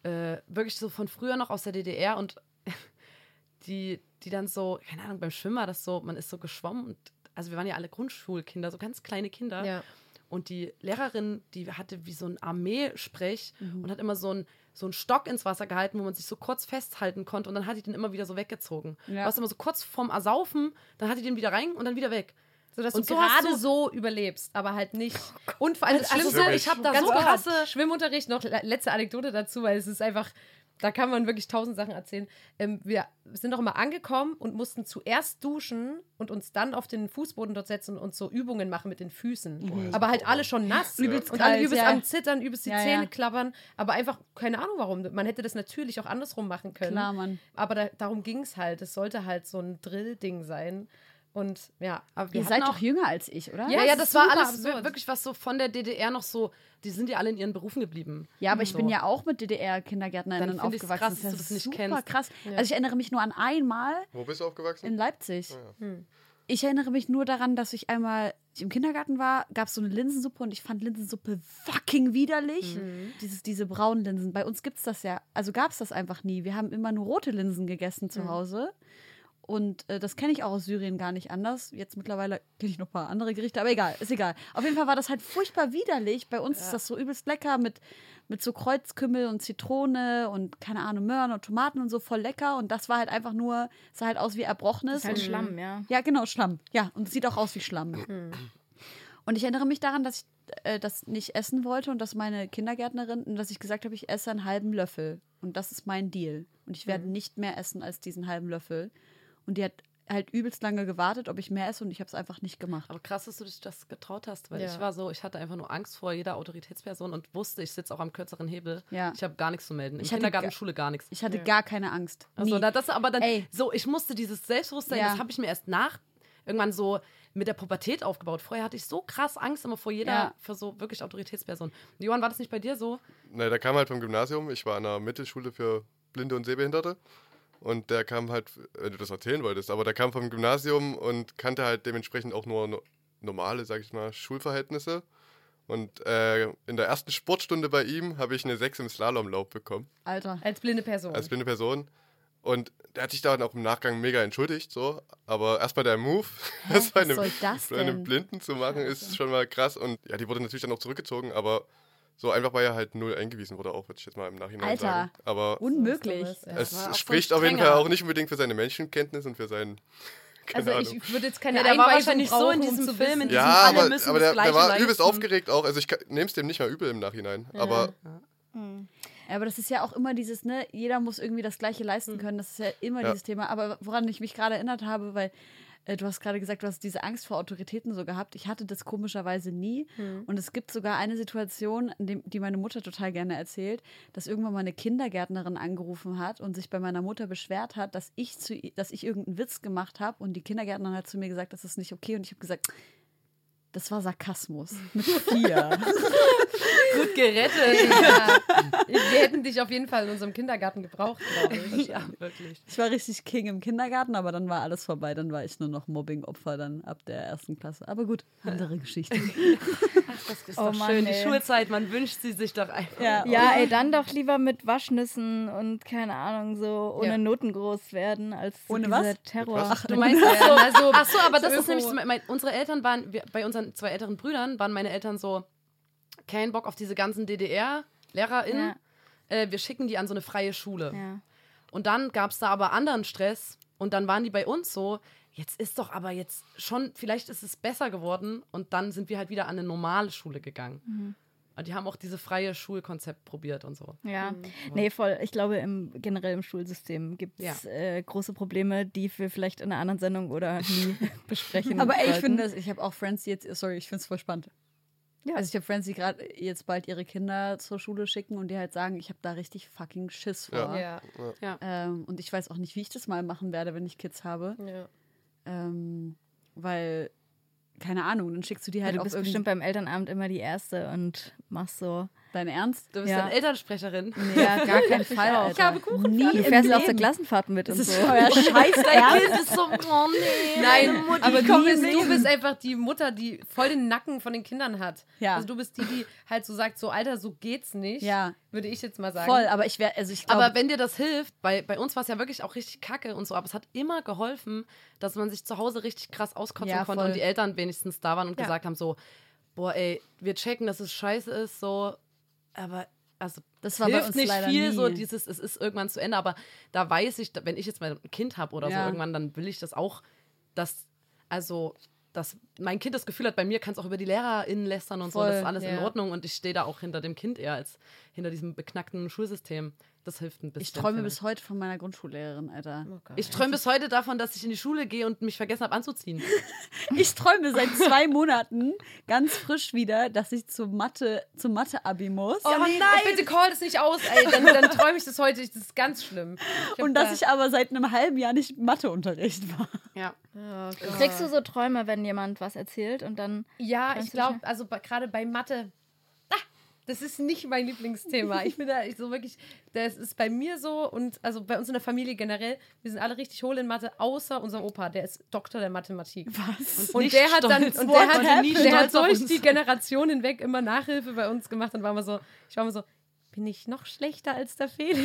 äh, wirklich so von früher noch aus der DDR und die, die dann so, keine Ahnung, beim Schwimmen war das so, man ist so geschwommen und also wir waren ja alle Grundschulkinder, so ganz kleine Kinder. Ja. Und die Lehrerin, die hatte wie so ein Armeesprech Mhm. und hat immer so einen so einen Stock ins Wasser gehalten, wo man sich so kurz festhalten konnte und dann hat die den immer wieder so weggezogen. Ja. Du warst immer so kurz vorm Ersaufen, dann hat die den wieder rein und dann wieder weg. So dass Und du so hast gerade du- so überlebst, aber halt nicht. Und vor allem das Also Schlimmste, so, ich hab da ganz so krasse- Schwimmunterricht, noch le- letzte Anekdote dazu, weil es ist einfach, da kann man wirklich tausend Sachen erzählen. Ähm, wir sind auch immer angekommen und mussten zuerst duschen und uns dann auf den Fußboden dort setzen und so Übungen machen mit den Füßen. aber halt alle schon nass Übelst und alle übelst ja. am Zittern, übelst die Ja, Zähne ja. klappern, aber einfach keine Ahnung warum. Man hätte das natürlich auch andersrum machen können. Klar, Mann. Aber da, darum ging es halt. Es sollte halt so ein Drill-Ding sein. Und ja, Aber wir Ihr seid auch, doch jünger als ich, oder? Ja, Ja, ja, das ist war alles absurd. wir- wirklich was so von der DDR noch so, die sind ja alle in ihren Berufen geblieben. Ja, aber ich So. bin ja auch mit DDR-KindergärtnerInnen aufgewachsen. krass, ist dass ja du das nicht super kennst. krass. Also ich erinnere mich nur an einmal Wo bist du aufgewachsen? in Leipzig. Ah, Ich erinnere mich nur daran, dass ich einmal im Kindergarten war, gab es so eine Linsensuppe und ich fand Linsensuppe fucking widerlich. Dieses, diese braunen Linsen. Bei uns gibt es das ja, also gab es das einfach nie. Wir haben immer nur rote Linsen gegessen zu Hause. Und äh, das kenne ich auch aus Syrien gar nicht anders. Jetzt mittlerweile kenne ich noch ein paar andere Gerichte, aber egal, ist egal. Auf jeden Fall war das halt furchtbar widerlich. Bei uns ist das so übelst lecker mit, mit so Kreuzkümmel und Zitrone und keine Ahnung, Möhren und Tomaten und so voll lecker. Und das war halt einfach nur, sah halt aus wie Erbrochenes. ist halt und Schlamm, ja. ja, genau, Schlamm. Ja, und es sieht auch aus wie Schlamm. Und ich erinnere mich daran, dass ich äh, das nicht essen wollte und dass meine Kindergärtnerin, und dass ich gesagt habe, ich esse einen halben Löffel. Und das ist mein Deal. Und ich werde nicht mehr essen als diesen halben Löffel. Und die hat halt übelst lange gewartet, ob ich mehr esse und ich habe es einfach nicht gemacht. Aber krass, dass du dich das getraut hast, weil Ja. ich war so, ich hatte einfach nur Angst vor jeder Autoritätsperson und wusste, ich sitze auch am kürzeren Hebel. Ja. Ich habe gar nichts zu melden. Im Ich hatte Kindergarten, ga- Schule gar nichts. Ich hatte gar keine Angst. Also Nie. da, das aber dann Ey. so, ich musste dieses Selbstbewusstsein, Ja. das habe ich mir erst nach irgendwann so mit der Pubertät aufgebaut. Vorher hatte ich so krass Angst immer vor jeder, Ja. für so wirklich Autoritätsperson. Johann, war das nicht bei dir so? Ne, der kam halt vom Gymnasium. Ich war an einer Mittelschule für Blinde und Sehbehinderte. Und der kam halt, wenn du das erzählen wolltest, aber der kam vom Gymnasium und kannte halt dementsprechend auch nur no normale, sag ich mal, Schulverhältnisse. Und äh, in der ersten Sportstunde bei ihm habe ich eine 6 im Slalomlauf bekommen, Alter. als blinde Person. als blinde Person. Und der hat sich dann auch im Nachgang mega entschuldigt, so. Aber erstmal der Move, das bei einem, das bei einem? Blinden zu machen, ist schon mal krass. Und ja, die wurde natürlich dann auch zurückgezogen, aber so einfach, weil er halt null eingewiesen wurde, auch, würde ich jetzt mal im Nachhinein Alter. sagen. Aber Unmöglich. Ja. es spricht auf jeden. Fall auch nicht unbedingt für seine Menschenkenntnis und für seinen. Keine Also Ahnung. ich würde jetzt keine Ja, der war wahrscheinlich so in brauchen, um diesem zu Film, in diesem ja, alle aber, müssen aber das der, der Gleiche war übelst leisten. aufgeregt auch. Also ich nehme es dem nicht mal übel im Nachhinein. Aber Ja, aber das ist ja auch immer dieses, ne, jeder muss irgendwie das Gleiche leisten können. Das ist ja immer Ja. dieses Thema. Aber woran ich mich gerade erinnert habe, weil du hast gerade gesagt, du hast diese Angst vor Autoritäten so gehabt. Ich hatte das komischerweise nie. Und es gibt sogar eine Situation, die meine Mutter total gerne erzählt, dass irgendwann mal eine Kindergärtnerin angerufen hat und sich bei meiner Mutter beschwert hat, dass ich, zu, dass ich irgendeinen Witz gemacht habe. Und die Kindergärtnerin hat zu mir gesagt, das ist nicht okay. Und ich habe gesagt, das war Sarkasmus. Mit vier. Gut gerettet. Ja. Wir hätten dich auf jeden Fall in unserem Kindergarten gebraucht, glaube ich. ja, wirklich. Ich war richtig King im Kindergarten, aber dann war alles vorbei. Dann war ich nur noch Mobbing-Opfer dann ab der ersten Klasse. Aber gut, andere Geschichte. Das ist Oh doch Mann, schön. Die ey. Schulzeit, man wünscht sie sich doch einfach. Ja. Ja, ey, dann doch lieber mit Waschnüssen und keine Ahnung, so ohne Ja. Noten groß werden, als Ohne dieser was? Terror. Was? Du meinst so? Also, Ach so, aber das ist nämlich mein, unsere Eltern waren, wir, bei unseren zwei älteren Brüdern waren meine Eltern so, kein Bock auf diese ganzen DDR-LehrerInnen. Ja. Äh, wir schicken die an so eine freie Schule. Ja. Und dann gab es da aber anderen Stress und dann waren die bei uns so, jetzt ist doch aber jetzt schon, vielleicht ist es besser geworden und dann sind wir halt wieder an eine normale Schule gegangen. Und die haben auch diese freie Schulkonzept probiert und so. Ja, nee, voll. Ich glaube, im, generell im Schulsystem gibt es Ja. äh, große Probleme, die wir vielleicht in einer anderen Sendung oder nie besprechen Aber ey, ich finde das, ich habe auch Friends, die jetzt, sorry, ich finde es voll spannend. Ja. Also ich habe Friends, die gerade jetzt bald ihre Kinder zur Schule schicken und die halt sagen, ich habe da richtig fucking Schiss vor. Ja. Ja. Ähm, und ich weiß auch nicht, wie ich das mal machen werde, wenn ich Kids habe. ja. Ähm, weil, keine Ahnung, dann schickst du die Ja, halt du auf bist irgendein... bestimmt beim Elternabend immer die Erste und machst so. Dein Ernst? Du bist Ja. dann Elternsprecherin. Nee, ja, gar keinen Fall. Alter. Ich habe Kuchen Nie Du fährst auf der. Klassenfahrt mit und Das so. ist euer Scheiß, dein Kind ist so, oh nee. Nein, aber komm du du bist einfach die Mutter, die voll den Nacken von den Kindern hat. Ja. Also du bist die, die halt so sagt, so Alter, so geht's nicht. Ja. Würde ich jetzt mal sagen. Voll, aber ich wäre, also ich glaube... Aber wenn dir das hilft, bei, bei uns war es ja wirklich auch richtig kacke und so, aber es hat immer geholfen, dass man sich zu Hause richtig krass auskotzen Ja, konnte und die Eltern wenigstens da waren und Ja. gesagt haben: so, boah, ey, wir checken, dass es scheiße ist, so, aber also Das war hilft nicht viel, nie. so dieses, es ist irgendwann zu Ende, aber da weiß ich, wenn ich jetzt mal ein Kind habe oder Ja. so irgendwann, dann will ich das auch, dass, also, dass mein Kind das Gefühl hat, bei mir kann es auch über die LehrerInnen lästern und so, Voll, das ist alles in ja. Ordnung und ich stehe da auch hinter dem Kind eher als hinter diesem beknackten Schulsystem. Das hilft ein bisschen. ich träume bis heute von meiner Grundschullehrerin, Alter. Oh Gott. ich träume bis heute davon, dass ich in die Schule gehe und mich vergessen habe anzuziehen. Ich träume seit zwei Monaten ganz frisch wieder, dass ich zur Mathe, zum Mathe-Abi muss. Oh nein! Bitte call das nicht aus, ey. Dann, dann träume ich das heute. Das ist ganz schlimm. Und dass da- ich aber seit einem halben Jahr nicht Matheunterricht war. Ja. Oh Gott. Kriegst du so Träume, wenn jemand was erzählt und dann. Ja, ich glaube, also gerade bei Mathe, ah, das ist nicht mein Lieblingsthema. Ich bin da ich so wirklich, das ist bei mir so und also bei uns in der Familie generell, wir sind alle richtig hohl in Mathe, außer unser Opa, der ist Doktor der Mathematik. Was? Und Nicht der hat dann, und der hat, der hat durch die Generation hinweg immer Nachhilfe bei uns gemacht und war mal so, ich war mal so, bin ich noch schlechter als der Felix?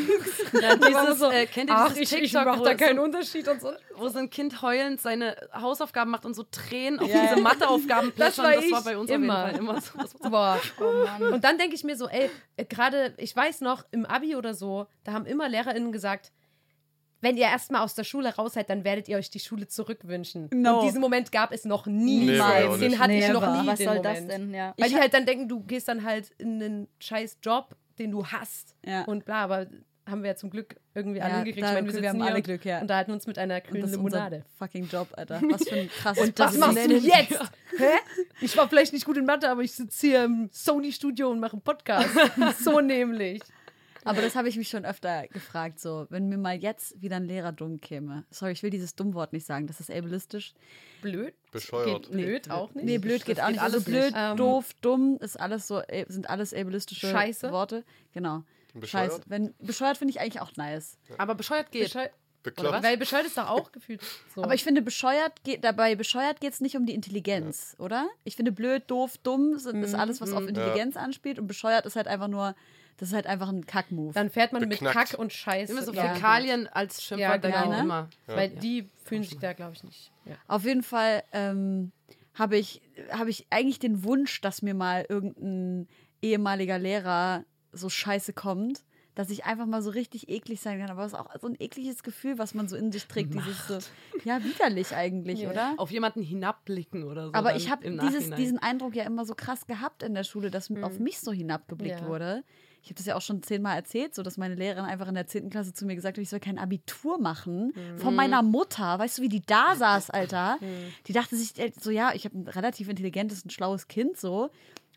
Ja, dieses, so, äh, kennt ihr ach, dieses ich, ich TikTok, mache wo da keinen so- Unterschied und so. Wo so ein Kind heulend seine Hausaufgaben macht und so Tränen auf Ja. diese Matheaufgaben Das plätschern. war Das war ich bei uns immer. auf jeden Fall immer so. Das Boah. Oh Mann. Und dann denke ich mir so, ey, äh, gerade, ich weiß noch, im Abi oder so, da haben immer LehrerInnen gesagt, wenn ihr erstmal aus der Schule raus seid, dann werdet ihr euch die Schule zurückwünschen. No. Und diesen Moment gab es noch niemals. den hatte ich noch nie. Was den soll Moment. das denn? Ja. Weil Ich die ha- halt dann denken, du gehst dann halt in einen scheiß Job, den du hast. Ja. Und bla, aber haben wir ja zum Glück irgendwie alle Ja, hingekriegt. da- Ich meine, wir wir haben alle Glück, ja. und unterhalten uns mit einer grünen Limonade. fucking Job, Alter. Was für ein krasses Und was das machst du jetzt? Hä? Ich war vielleicht nicht gut in Mathe, aber ich sitze hier im Sony-Studio und mache einen Podcast. so nämlich. Aber das habe ich mich schon öfter gefragt, so, wenn mir mal jetzt wieder ein Lehrer dumm käme. Sorry, ich will dieses Dummwort nicht sagen, das ist ableistisch. Blöd. Bescheuert. Geht blöd auch nicht. Nee, blöd geht Das auch geht nicht. Also alles blöd, nicht. Ähm, doof, dumm ist alles so, äh, sind alles ableistische Scheiße. Worte. Genau. Bescheuert? Scheiße. Wenn, bescheuert finde ich eigentlich auch nice. Aber bescheuert geht. Bescheu Bekloppt. Weil bescheuert ist doch auch gefühlt so. Aber ich finde, bescheuert geht dabei, bescheuert geht es nicht um die Intelligenz, oder? Ich finde, blöd, doof, dumm sind, ist alles, was auf Intelligenz anspielt und bescheuert ist halt einfach nur, das ist halt einfach ein Kackmove. dann fährt man Beknackt. mit Kack und Scheiße. Immer so Ja. Fäkalien als Schimpfwort, Ja, genau. immer. Weil die fühlen sich da, glaube ich, nicht. Ja. Auf jeden Fall ähm, habe ich, hab ich eigentlich den Wunsch, dass mir mal irgendein ehemaliger Lehrer so scheiße kommt, dass ich einfach mal so richtig eklig sein kann. Aber es ist auch so ein ekliges Gefühl, was man so in sich trägt. Dieses so, ja, widerlich eigentlich, Ja. oder? Auf jemanden hinabblicken oder so. Aber ich habe diesen Eindruck ja immer so krass gehabt in der Schule, dass auf mich so hinabgeblickt Ja. wurde. Ich habe das ja auch schon zehnmal erzählt, so dass meine Lehrerin einfach in der zehnten Klasse zu mir gesagt hat, ich soll kein Abitur machen. Von meiner Mutter. Weißt du, wie die da saß, Alter? Die dachte sich äh, so, ja, ich habe ein relativ intelligentes und schlaues Kind so.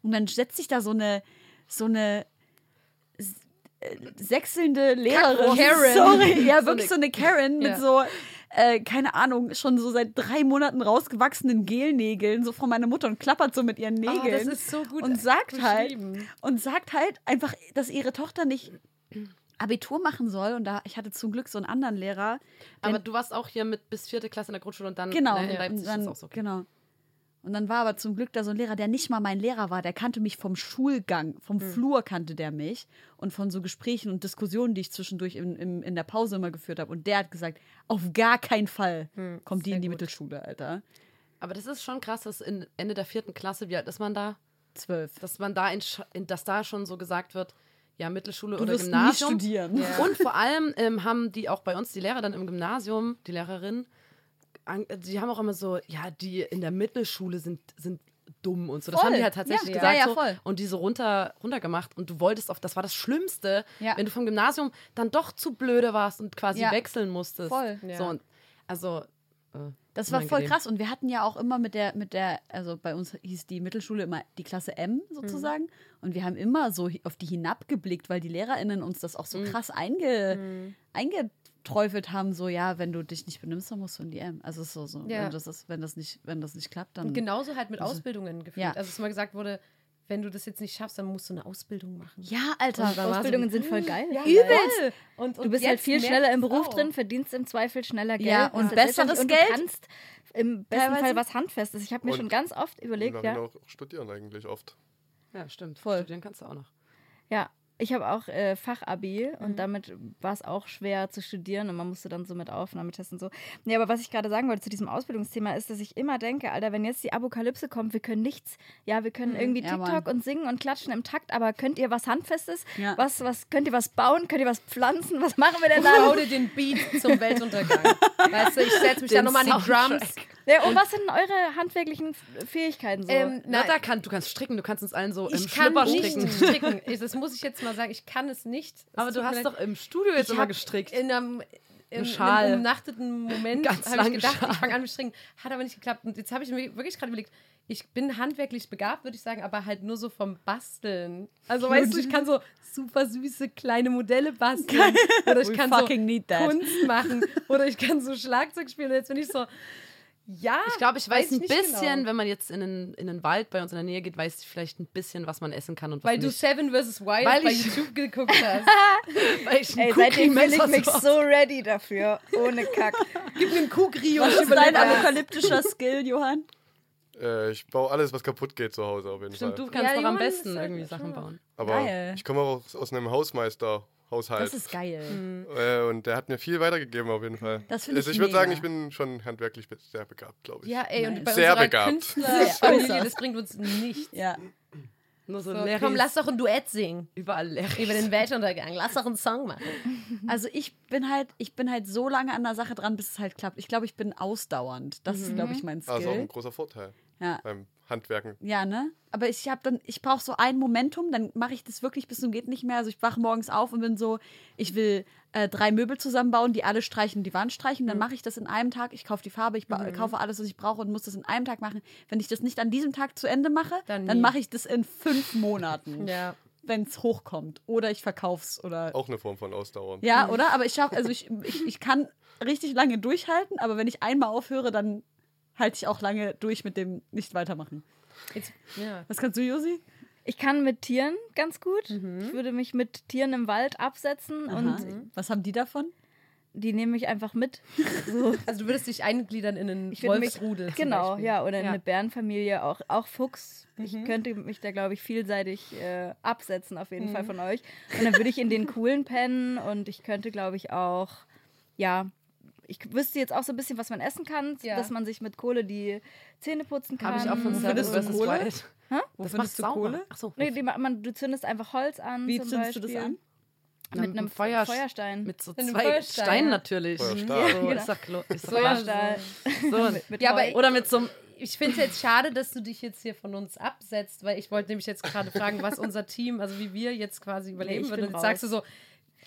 Und dann setzt sich da so eine, so eine äh, sechselnde Lehrerin. Karen. Sorry, ja, wirklich so eine Karen mit Ja. so, äh, keine Ahnung, schon so seit drei Monaten rausgewachsenen Gelnägeln, so von meiner Mutter und klappert so mit ihren Oh, Nägeln. das ist so gut und sagt halt, und sagt halt einfach, dass ihre Tochter nicht Abitur machen soll. Und da, ich hatte zum Glück so einen anderen Lehrer. Aber du warst auch hier mit bis vierte Klasse in der Grundschule und dann Genau, ne, in Leipzig ist dann, das auch so. genau. Und dann war aber zum Glück da so ein Lehrer, der nicht mal mein Lehrer war. Der kannte mich vom Schulgang, vom Hm. Flur kannte der mich und von so Gesprächen und Diskussionen, die ich zwischendurch in, in, in der Pause immer geführt habe. Und der hat gesagt, auf gar keinen Fall kommt die in die gut. Mittelschule, Alter. Aber das ist schon krass, dass in Ende der vierten Klasse, wie alt ist man da? Zwölf. Dass man da, in, dass da schon so gesagt wird, ja, Mittelschule Du oder Gymnasium. studieren. Und vor allem ähm, haben die auch bei uns, die Lehrer dann im Gymnasium, die Lehrerin, die haben auch immer so, ja, die in der Mittelschule sind, sind dumm und so. Das Voll. haben die halt tatsächlich Ja. gesagt. Ja, ja, so. voll. Und die so runter, runtergemacht. Und du wolltest auf, das war das Schlimmste, Ja. wenn du vom Gymnasium dann doch zu blöde warst und quasi Ja. wechseln musstest. Voll. So, und, also, äh, Das war voll krass. Und wir hatten ja auch immer mit der, mit der, also bei uns hieß die Mittelschule immer die Klasse M sozusagen. Und wir haben immer so auf die hinabgeblickt, weil die LehrerInnen uns das auch so krass einge, eingeträufelt haben, so ja, wenn du dich nicht benimmst, dann musst du in die M. Also so, so Ja. wenn, das ist, wenn das nicht, wenn das nicht klappt, dann. Und genauso halt mit Ausbildungen gefühlt. Ja. Also, dass mal gesagt wurde, wenn du das jetzt nicht schaffst, dann musst du eine Ausbildung machen. Ja, Alter. Und war so- Ausbildungen sind voll geil. Übelst! Und, und Du bist halt viel schneller im Beruf auch. drin, verdienst im Zweifel schneller Geld. Ja, und selbstständig besseres und Geld. Du kannst im besten Teilweise. Fall was Handfestes. Ich habe mir Und- schon ganz oft überlegt, Und ja. auch studieren eigentlich oft. Ja, stimmt. Voll. Studieren kannst du auch noch. Ja, ich habe auch äh, Fachabi Mhm. und damit war es auch schwer zu studieren und man musste dann so mit Aufnahmetests und so. Nee, aber was ich gerade sagen wollte zu diesem Ausbildungsthema ist, dass ich immer denke, Alter, wenn jetzt die Apokalypse kommt, wir können nichts, ja, wir können irgendwie Mhm. Ja, TikTok Mann. und singen und klatschen im Takt, aber könnt ihr was Handfestes? Ja. Was, was, könnt ihr was bauen? Könnt ihr was pflanzen? Was machen wir denn Bau dann? dir den Beat zum Weltuntergang. weißt du, ich setze mich Den dann nochmal an die. Drums. Ja, und was sind eure handwerklichen Fähigkeiten so? Ähm, Na, na, da kann, du kannst stricken, du kannst uns allen so im ich kann Schlüpper nicht stricken. stricken. Das muss ich jetzt mal sagen, ich kann es nicht. Es Aber du hast doch im Studio jetzt immer gestrickt. In einem, in, Schal. einem umnachteten Moment habe ich gedacht, Schal. ich fange an mit Stricken. Hat aber nicht geklappt. Und jetzt habe ich mir wirklich gerade überlegt, ich bin handwerklich begabt, würde ich sagen, aber halt nur so vom Basteln. Also weißt du, ich kann so super süße kleine Modelle basteln. Oder ich We kann so. Kunst machen. Oder ich kann so Schlagzeug spielen. Und jetzt bin ich so, ja. Ich glaube, ich weiß, ein nicht bisschen, genau. wenn man jetzt in den, in den Wald bei uns in der Nähe geht, weiß ich vielleicht ein bisschen, was man essen kann und was Weil du nicht. Seven vs. Wild Weil bei ich- YouTube geguckt hast. Weil ich Ey, seitdem bin ich mich so- ready dafür. Ohne Kack. Gib mir einen Kuhgrio. Was ist dein apokalyptischer Skill, Johann? Äh, ich baue alles, was kaputt geht zu Hause auf jeden Stimmt, Fall. du kannst Ja, doch am besten halt irgendwie schon Sachen bauen. Aber Geil. ich komme auch aus, aus einem Hausmeister-Haushalt. Das ist geil. Äh, und der hat mir viel weitergegeben auf jeden Fall. Das finde also ich ich würde sagen, ich bin schon handwerklich sehr begabt, glaube ich. Ja, ey, und bei Sehr begabt. Künstlerfamilie, das bringt uns nichts. Ja. Nur so, So, komm, lass doch ein Duett singen. überall Larrys. Über den Weltuntergang. Lass doch einen Song machen. Also ich bin halt, ich bin halt so lange an der Sache dran, bis es halt klappt. Ich glaube, ich bin ausdauernd. Das ist, glaube ich, mein Skill. Also auch ein großer Vorteil ja. beim Handwerken. Ja, ne? Aber ich habe dann, ich brauche so ein Momentum, dann mache ich das wirklich bis zum geht nicht mehr. Also ich wache morgens auf und bin so, ich will äh, drei Möbel zusammenbauen, die alle streichen die Wand streichen. Mhm. Dann mache ich das in einem Tag. Ich kaufe die Farbe, ich ba- kaufe alles, was ich brauche und muss das in einem Tag machen. Wenn ich das nicht an diesem Tag zu Ende mache, Dann dann, mache ich das in fünf Monaten, Ja. wenn es hochkommt. Oder ich verkauf's oder Auch eine Form von Ausdauer. ja, oder? Aber ich schaffe, also ich, ich, ich kann richtig lange durchhalten, aber wenn ich einmal aufhöre, dann halte ich auch lange durch mit dem nicht weitermachen. Jetzt, ja. Was kannst du, Josi? Ich kann mit Tieren ganz gut. Mhm. Ich würde mich mit Tieren im Wald absetzen Aha. und Was haben die davon? die nehme ich einfach mit. So. Also du würdest dich eingliedern in einen Ich mich, Wolfsrudel. zum genau, Beispiel. ja, oder in Ja. Mhm. eine Bärenfamilie, auch, auch Fuchs. Ich könnte mich da, glaube ich, vielseitig äh, absetzen, auf jeden Fall Mhm. von euch. Und dann würde ich in den coolen pennen und ich könnte, glaube ich, auch, ja, ich wüsste jetzt auch so ein bisschen, was man essen kann, Ja. dass man sich mit Kohle die Zähne putzen kann. Habe ich auch von findest du vs. Kohle? Wild. Hä? Wo Das findest macht du sauber. Kohle? Achso, Nee, die, ma- man, du zündest einfach Holz an. Wie zum zündest du Beispiel. das an? Mit einem Feuer- Feuerstein. mit so Mit einem zwei Feuerstein, Steinen natürlich. Feuerstahl. So, Genau. ist doch klar. Ist doch Feuerstahl. So. Mit Ja, aber Holz. Oder mit so einem Ich finde es jetzt schade, dass du dich jetzt hier von uns absetzt, weil ich wollte nämlich jetzt gerade fragen, was unser Team, also wie wir jetzt quasi überleben ich würden. jetzt sagst du so,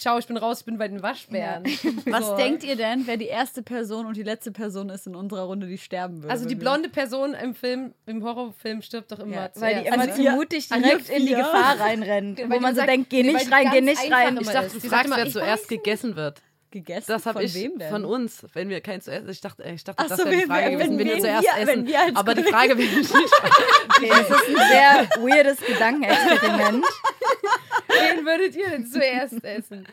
ciao, ich bin raus, ich bin bei den Waschbären. Was So. denkt ihr denn, wer die erste Person und die letzte Person ist in unserer Runde, die sterben würde? Also die blonde Person im Film, im Horrorfilm stirbt doch immer Ja, zuerst. Weil die immer Also zu mutig direkt in die. Gefahr reinrennt. Weil wo man so sagt- denkt, geh nee, nicht rein, geh nicht rein. Ich dachte, du fragst, wer ich zuerst gegessen wird. gegessen. Das habe von ich wem denn? von uns, wenn wir kein zuerst. Ich dachte, ich dachte Ach das so, wäre die wenn Frage wir- gewesen, wenn wenn wir zuerst wir- essen. wir Aber die Frage ich nicht. Okay, das ist ein sehr weirdes Gedankenexperiment. Wen würdet ihr denn zuerst essen?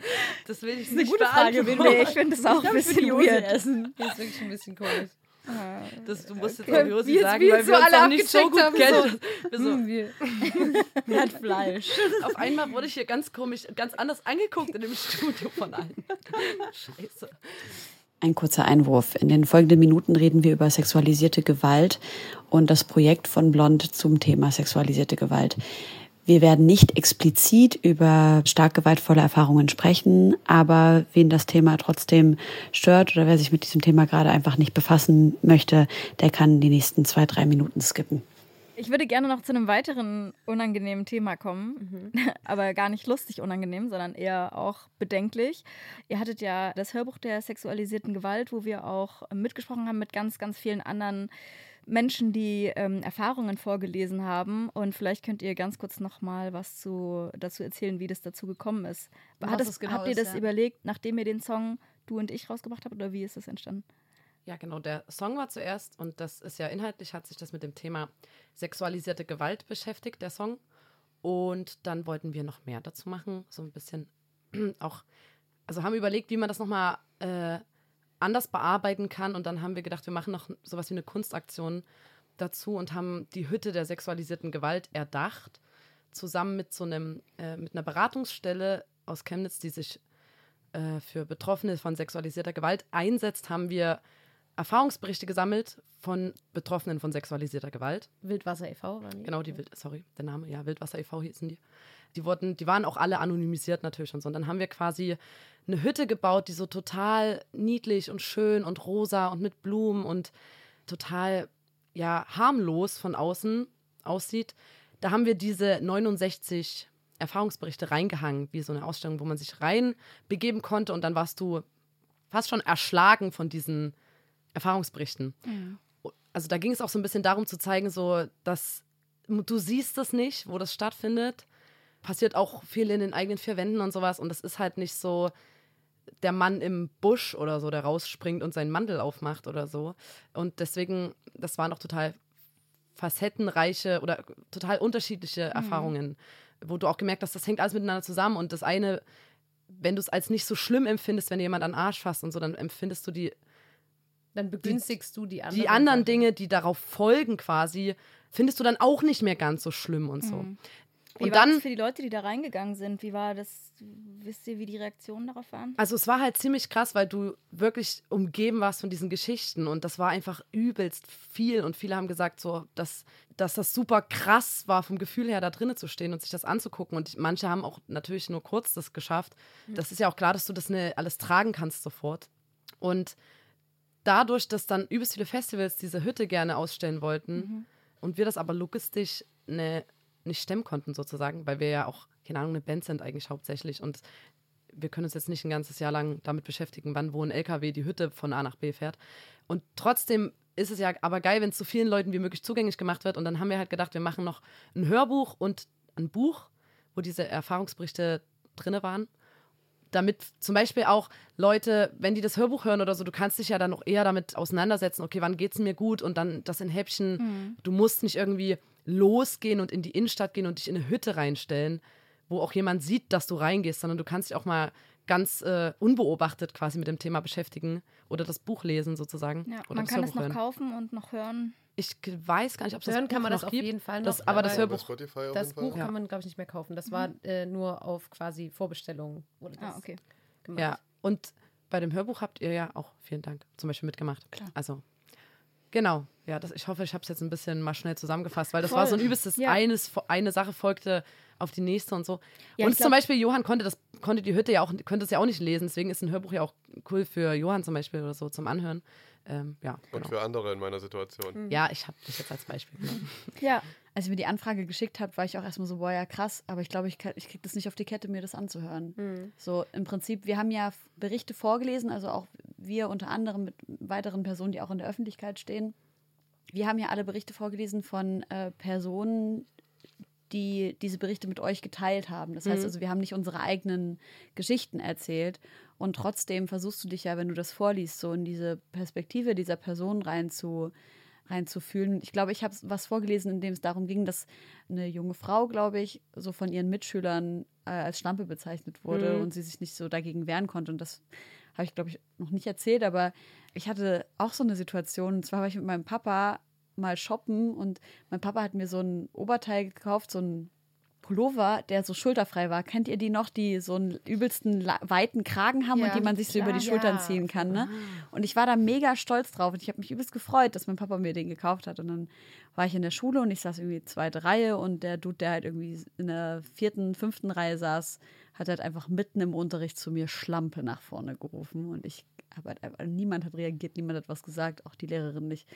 Das will ich Das ist eine nicht gute Frage. Wen Nee, ich finde das auch ein ich würde bisschen weird. essen. Das ist wirklich ein bisschen komisch. Das, du musst jetzt Okay. auch Josi sagen, weil wir so uns alle auch nicht so gut haben, kennen. Wir so, Hm, wir- Wer hat Fleisch? auf einmal wurde ich hier ganz komisch, ganz anders angeguckt in dem Studio von allen. Scheiße. Ein kurzer Einwurf. In den folgenden Minuten reden wir über sexualisierte Gewalt und das Projekt von Blond zum Thema sexualisierte Gewalt. Wir werden nicht explizit über stark gewaltvolle Erfahrungen sprechen, aber wen das Thema trotzdem stört oder wer sich mit diesem Thema gerade einfach nicht befassen möchte, der kann die nächsten zwei, drei Minuten skippen. Ich würde gerne noch zu einem weiteren unangenehmen Thema kommen, Mhm. aber gar nicht lustig unangenehm, sondern eher auch bedenklich. Ihr hattet ja das Hörbuch der sexualisierten Gewalt, wo wir auch mitgesprochen haben mit ganz, ganz vielen anderen Menschen, die ähm, Erfahrungen vorgelesen haben. Und vielleicht könnt ihr ganz kurz noch mal was zu, dazu erzählen, wie das dazu gekommen ist. Hat das, genau habt ihr ist, das ja. überlegt, nachdem ihr den Song Du und ich rausgebracht habt, oder wie ist das entstanden? Ja, genau. Der Song war zuerst und das ist ja inhaltlich, hat sich das mit dem Thema sexualisierte Gewalt beschäftigt, der Song. Und dann wollten wir noch mehr dazu machen, so ein bisschen auch, also haben überlegt, wie man das nochmal äh, anders bearbeiten kann. Und dann haben wir gedacht, wir machen noch sowas wie eine Kunstaktion dazu und haben die Hütte der sexualisierten Gewalt erdacht, zusammen mit so einem, äh, mit einer Beratungsstelle aus Chemnitz, die sich äh, für Betroffene von sexualisierter Gewalt einsetzt, haben wir Erfahrungsberichte gesammelt von Betroffenen von sexualisierter Gewalt. Wildwasser e.V. waren die? Genau, die Wild, sorry, der Name, ja, Wildwasser e.V. hießen die. Die wurden, die waren auch alle anonymisiert natürlich und so. Und dann haben wir quasi eine Hütte gebaut, die so total niedlich und schön und rosa und mit Blumen und total, ja, harmlos von außen aussieht. Da haben wir diese 69 Erfahrungsberichte reingehangen, wie so eine Ausstellung, wo man sich rein begeben konnte und dann warst du fast schon erschlagen von diesen Erfahrungsberichten. Also da ging es auch so ein bisschen darum zu zeigen, so dass du siehst es nicht, wo das stattfindet. Passiert auch viel in den eigenen vier Wänden und sowas. Und das ist halt nicht so der Mann im Busch oder so, der rausspringt und seinen Mantel aufmacht oder so. Und deswegen, das waren auch total facettenreiche oder total unterschiedliche Erfahrungen, wo du auch gemerkt hast, das hängt alles miteinander zusammen. Und das eine, wenn du es als nicht so schlimm empfindest, wenn dir jemand an den Arsch fasst und so, dann empfindest du die Dann begünstigst du die anderen. die anderen. Dinge, die darauf folgen quasi, findest du dann auch nicht mehr ganz so schlimm und so. Wie Und war dann, das für die Leute, die da reingegangen sind? Wie war das? Wisst ihr, wie die Reaktionen darauf waren? also es war halt ziemlich krass, weil du wirklich umgeben warst von diesen Geschichten und das war einfach übelst viel und viele haben gesagt so, dass, dass das super krass war vom Gefühl her da drinnen zu stehen und sich das anzugucken und manche haben auch natürlich nur kurz das geschafft. Das ist ja auch klar, dass du das ne, alles tragen kannst sofort und dadurch, dass dann übelst viele Festivals diese Hütte gerne ausstellen wollten und wir das aber logistisch ne, nicht stemmen konnten sozusagen, weil wir ja auch, keine Ahnung, eine Band sind eigentlich hauptsächlich und wir können uns jetzt nicht ein ganzes Jahr lang damit beschäftigen, wann wo ein LKW die Hütte von A nach B fährt. Und trotzdem ist es ja aber geil, wenn es so vielen Leuten wie möglich zugänglich gemacht wird. Und dann haben wir halt gedacht, wir machen noch ein Hörbuch und ein Buch, wo diese Erfahrungsberichte drinne waren damit zum Beispiel auch Leute, wenn die das Hörbuch hören oder so, du kannst dich ja dann noch eher damit auseinandersetzen, okay, wann geht's mir gut und dann das in Häppchen. Du musst nicht irgendwie losgehen und in die Innenstadt gehen und dich in eine Hütte reinstellen, wo auch jemand sieht, dass du reingehst, sondern du kannst dich auch mal ganz äh, unbeobachtet quasi mit dem Thema beschäftigen oder das Buch lesen sozusagen. Ja, oder man kann es Hörbuch noch hören. kaufen und noch hören. Ich weiß gar nicht, ob es das Hören kann man das noch auf gibt. jeden Fall noch. Das, aber das Bei Hörbuch Spotify auf Das. Buch kann man, glaube ich, nicht mehr kaufen. Das war äh, nur auf quasi Vorbestellung. Wurde das Ah, okay. gemacht. Ja, und bei dem Hörbuch habt ihr ja auch, vielen Dank, zum Beispiel mitgemacht. Klar. Also, genau. Ja, das, ich hoffe, ich habe es jetzt ein bisschen mal schnell zusammengefasst, weil das war so ein übelstes, Ja. eines, eine Sache folgte auf die nächste und so. Ja, und ich zum Beispiel, Johann konnte das, konnte die Hütte ja auch, konnte es ja auch nicht lesen, deswegen ist ein Hörbuch ja auch cool für Johann zum Beispiel oder so zum Anhören. Ähm, ja, Und genau. für andere in meiner Situation. Ja, ich habe das jetzt als Beispiel genommen. Ja, Als ihr mir die Anfrage geschickt habt, war ich auch erstmal so, boah, ja krass, aber ich glaube, ich, kann- ich kriege das nicht auf die Kette, mir das anzuhören. So im Prinzip, wir haben ja Berichte vorgelesen, also auch wir unter anderem mit weiteren Personen, die auch in der Öffentlichkeit stehen. Wir haben ja alle Berichte vorgelesen von äh, Personen, die diese Berichte mit euch geteilt haben. Das heißt also, wir haben nicht unsere eigenen Geschichten erzählt. Und trotzdem versuchst du dich ja, wenn du das vorliest, so in diese Perspektive dieser Person rein zu, reinzufühlen. Ich glaube, ich habe was vorgelesen, in dem es darum ging, dass eine junge Frau, glaube ich, so von ihren Mitschülern äh, als Schlampe bezeichnet wurde und sie sich nicht so dagegen wehren konnte. Und das habe ich, glaube ich, noch nicht erzählt, aber ich hatte auch so eine Situation. Und zwar war ich mit meinem Papa mal shoppen und mein Papa hat mir so ein Oberteil gekauft, so ein Pullover, der so schulterfrei war. Kennt ihr die noch, die so einen übelsten weiten Kragen haben Ja, und die man sich so über die klar. Schultern Ja. ziehen kann, ne? Und ich war da mega stolz drauf und ich habe mich übelst gefreut, dass mein Papa mir den gekauft hat. Und dann war ich in der Schule und ich saß irgendwie zweite Reihe und der Dude, der halt irgendwie in der vierten, fünften Reihe saß, hat halt einfach mitten im Unterricht zu mir Schlampe nach vorne gerufen und ich habe halt einfach, niemand hat reagiert, niemand hat was gesagt, auch die Lehrerin nicht.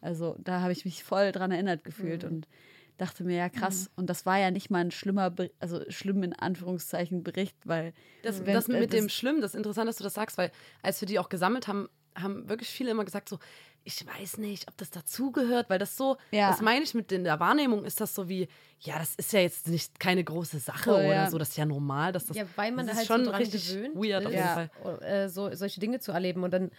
Also da habe ich mich voll dran erinnert gefühlt und dachte mir, ja krass. Und das war ja nicht mal ein schlimmer, Be also schlimm in Anführungszeichen Bericht, weil Das, wenn- das äh, mit dem das- Schlimm, das ist interessant, dass du das sagst, weil als wir die auch gesammelt haben, haben wirklich viele immer gesagt so, ich weiß nicht, ob das dazugehört, weil das so, Ja. das meine ich mit in der Wahrnehmung, ist das so wie, ja, das ist ja jetzt nicht keine große Sache oder ja. so, das ist ja normal, dass das, Ja, weil man das da ist halt schon so dran richtig gewöhnt weird auf ist, jeden Ja. Fall. äh, so, solche Dinge zu erleben und dann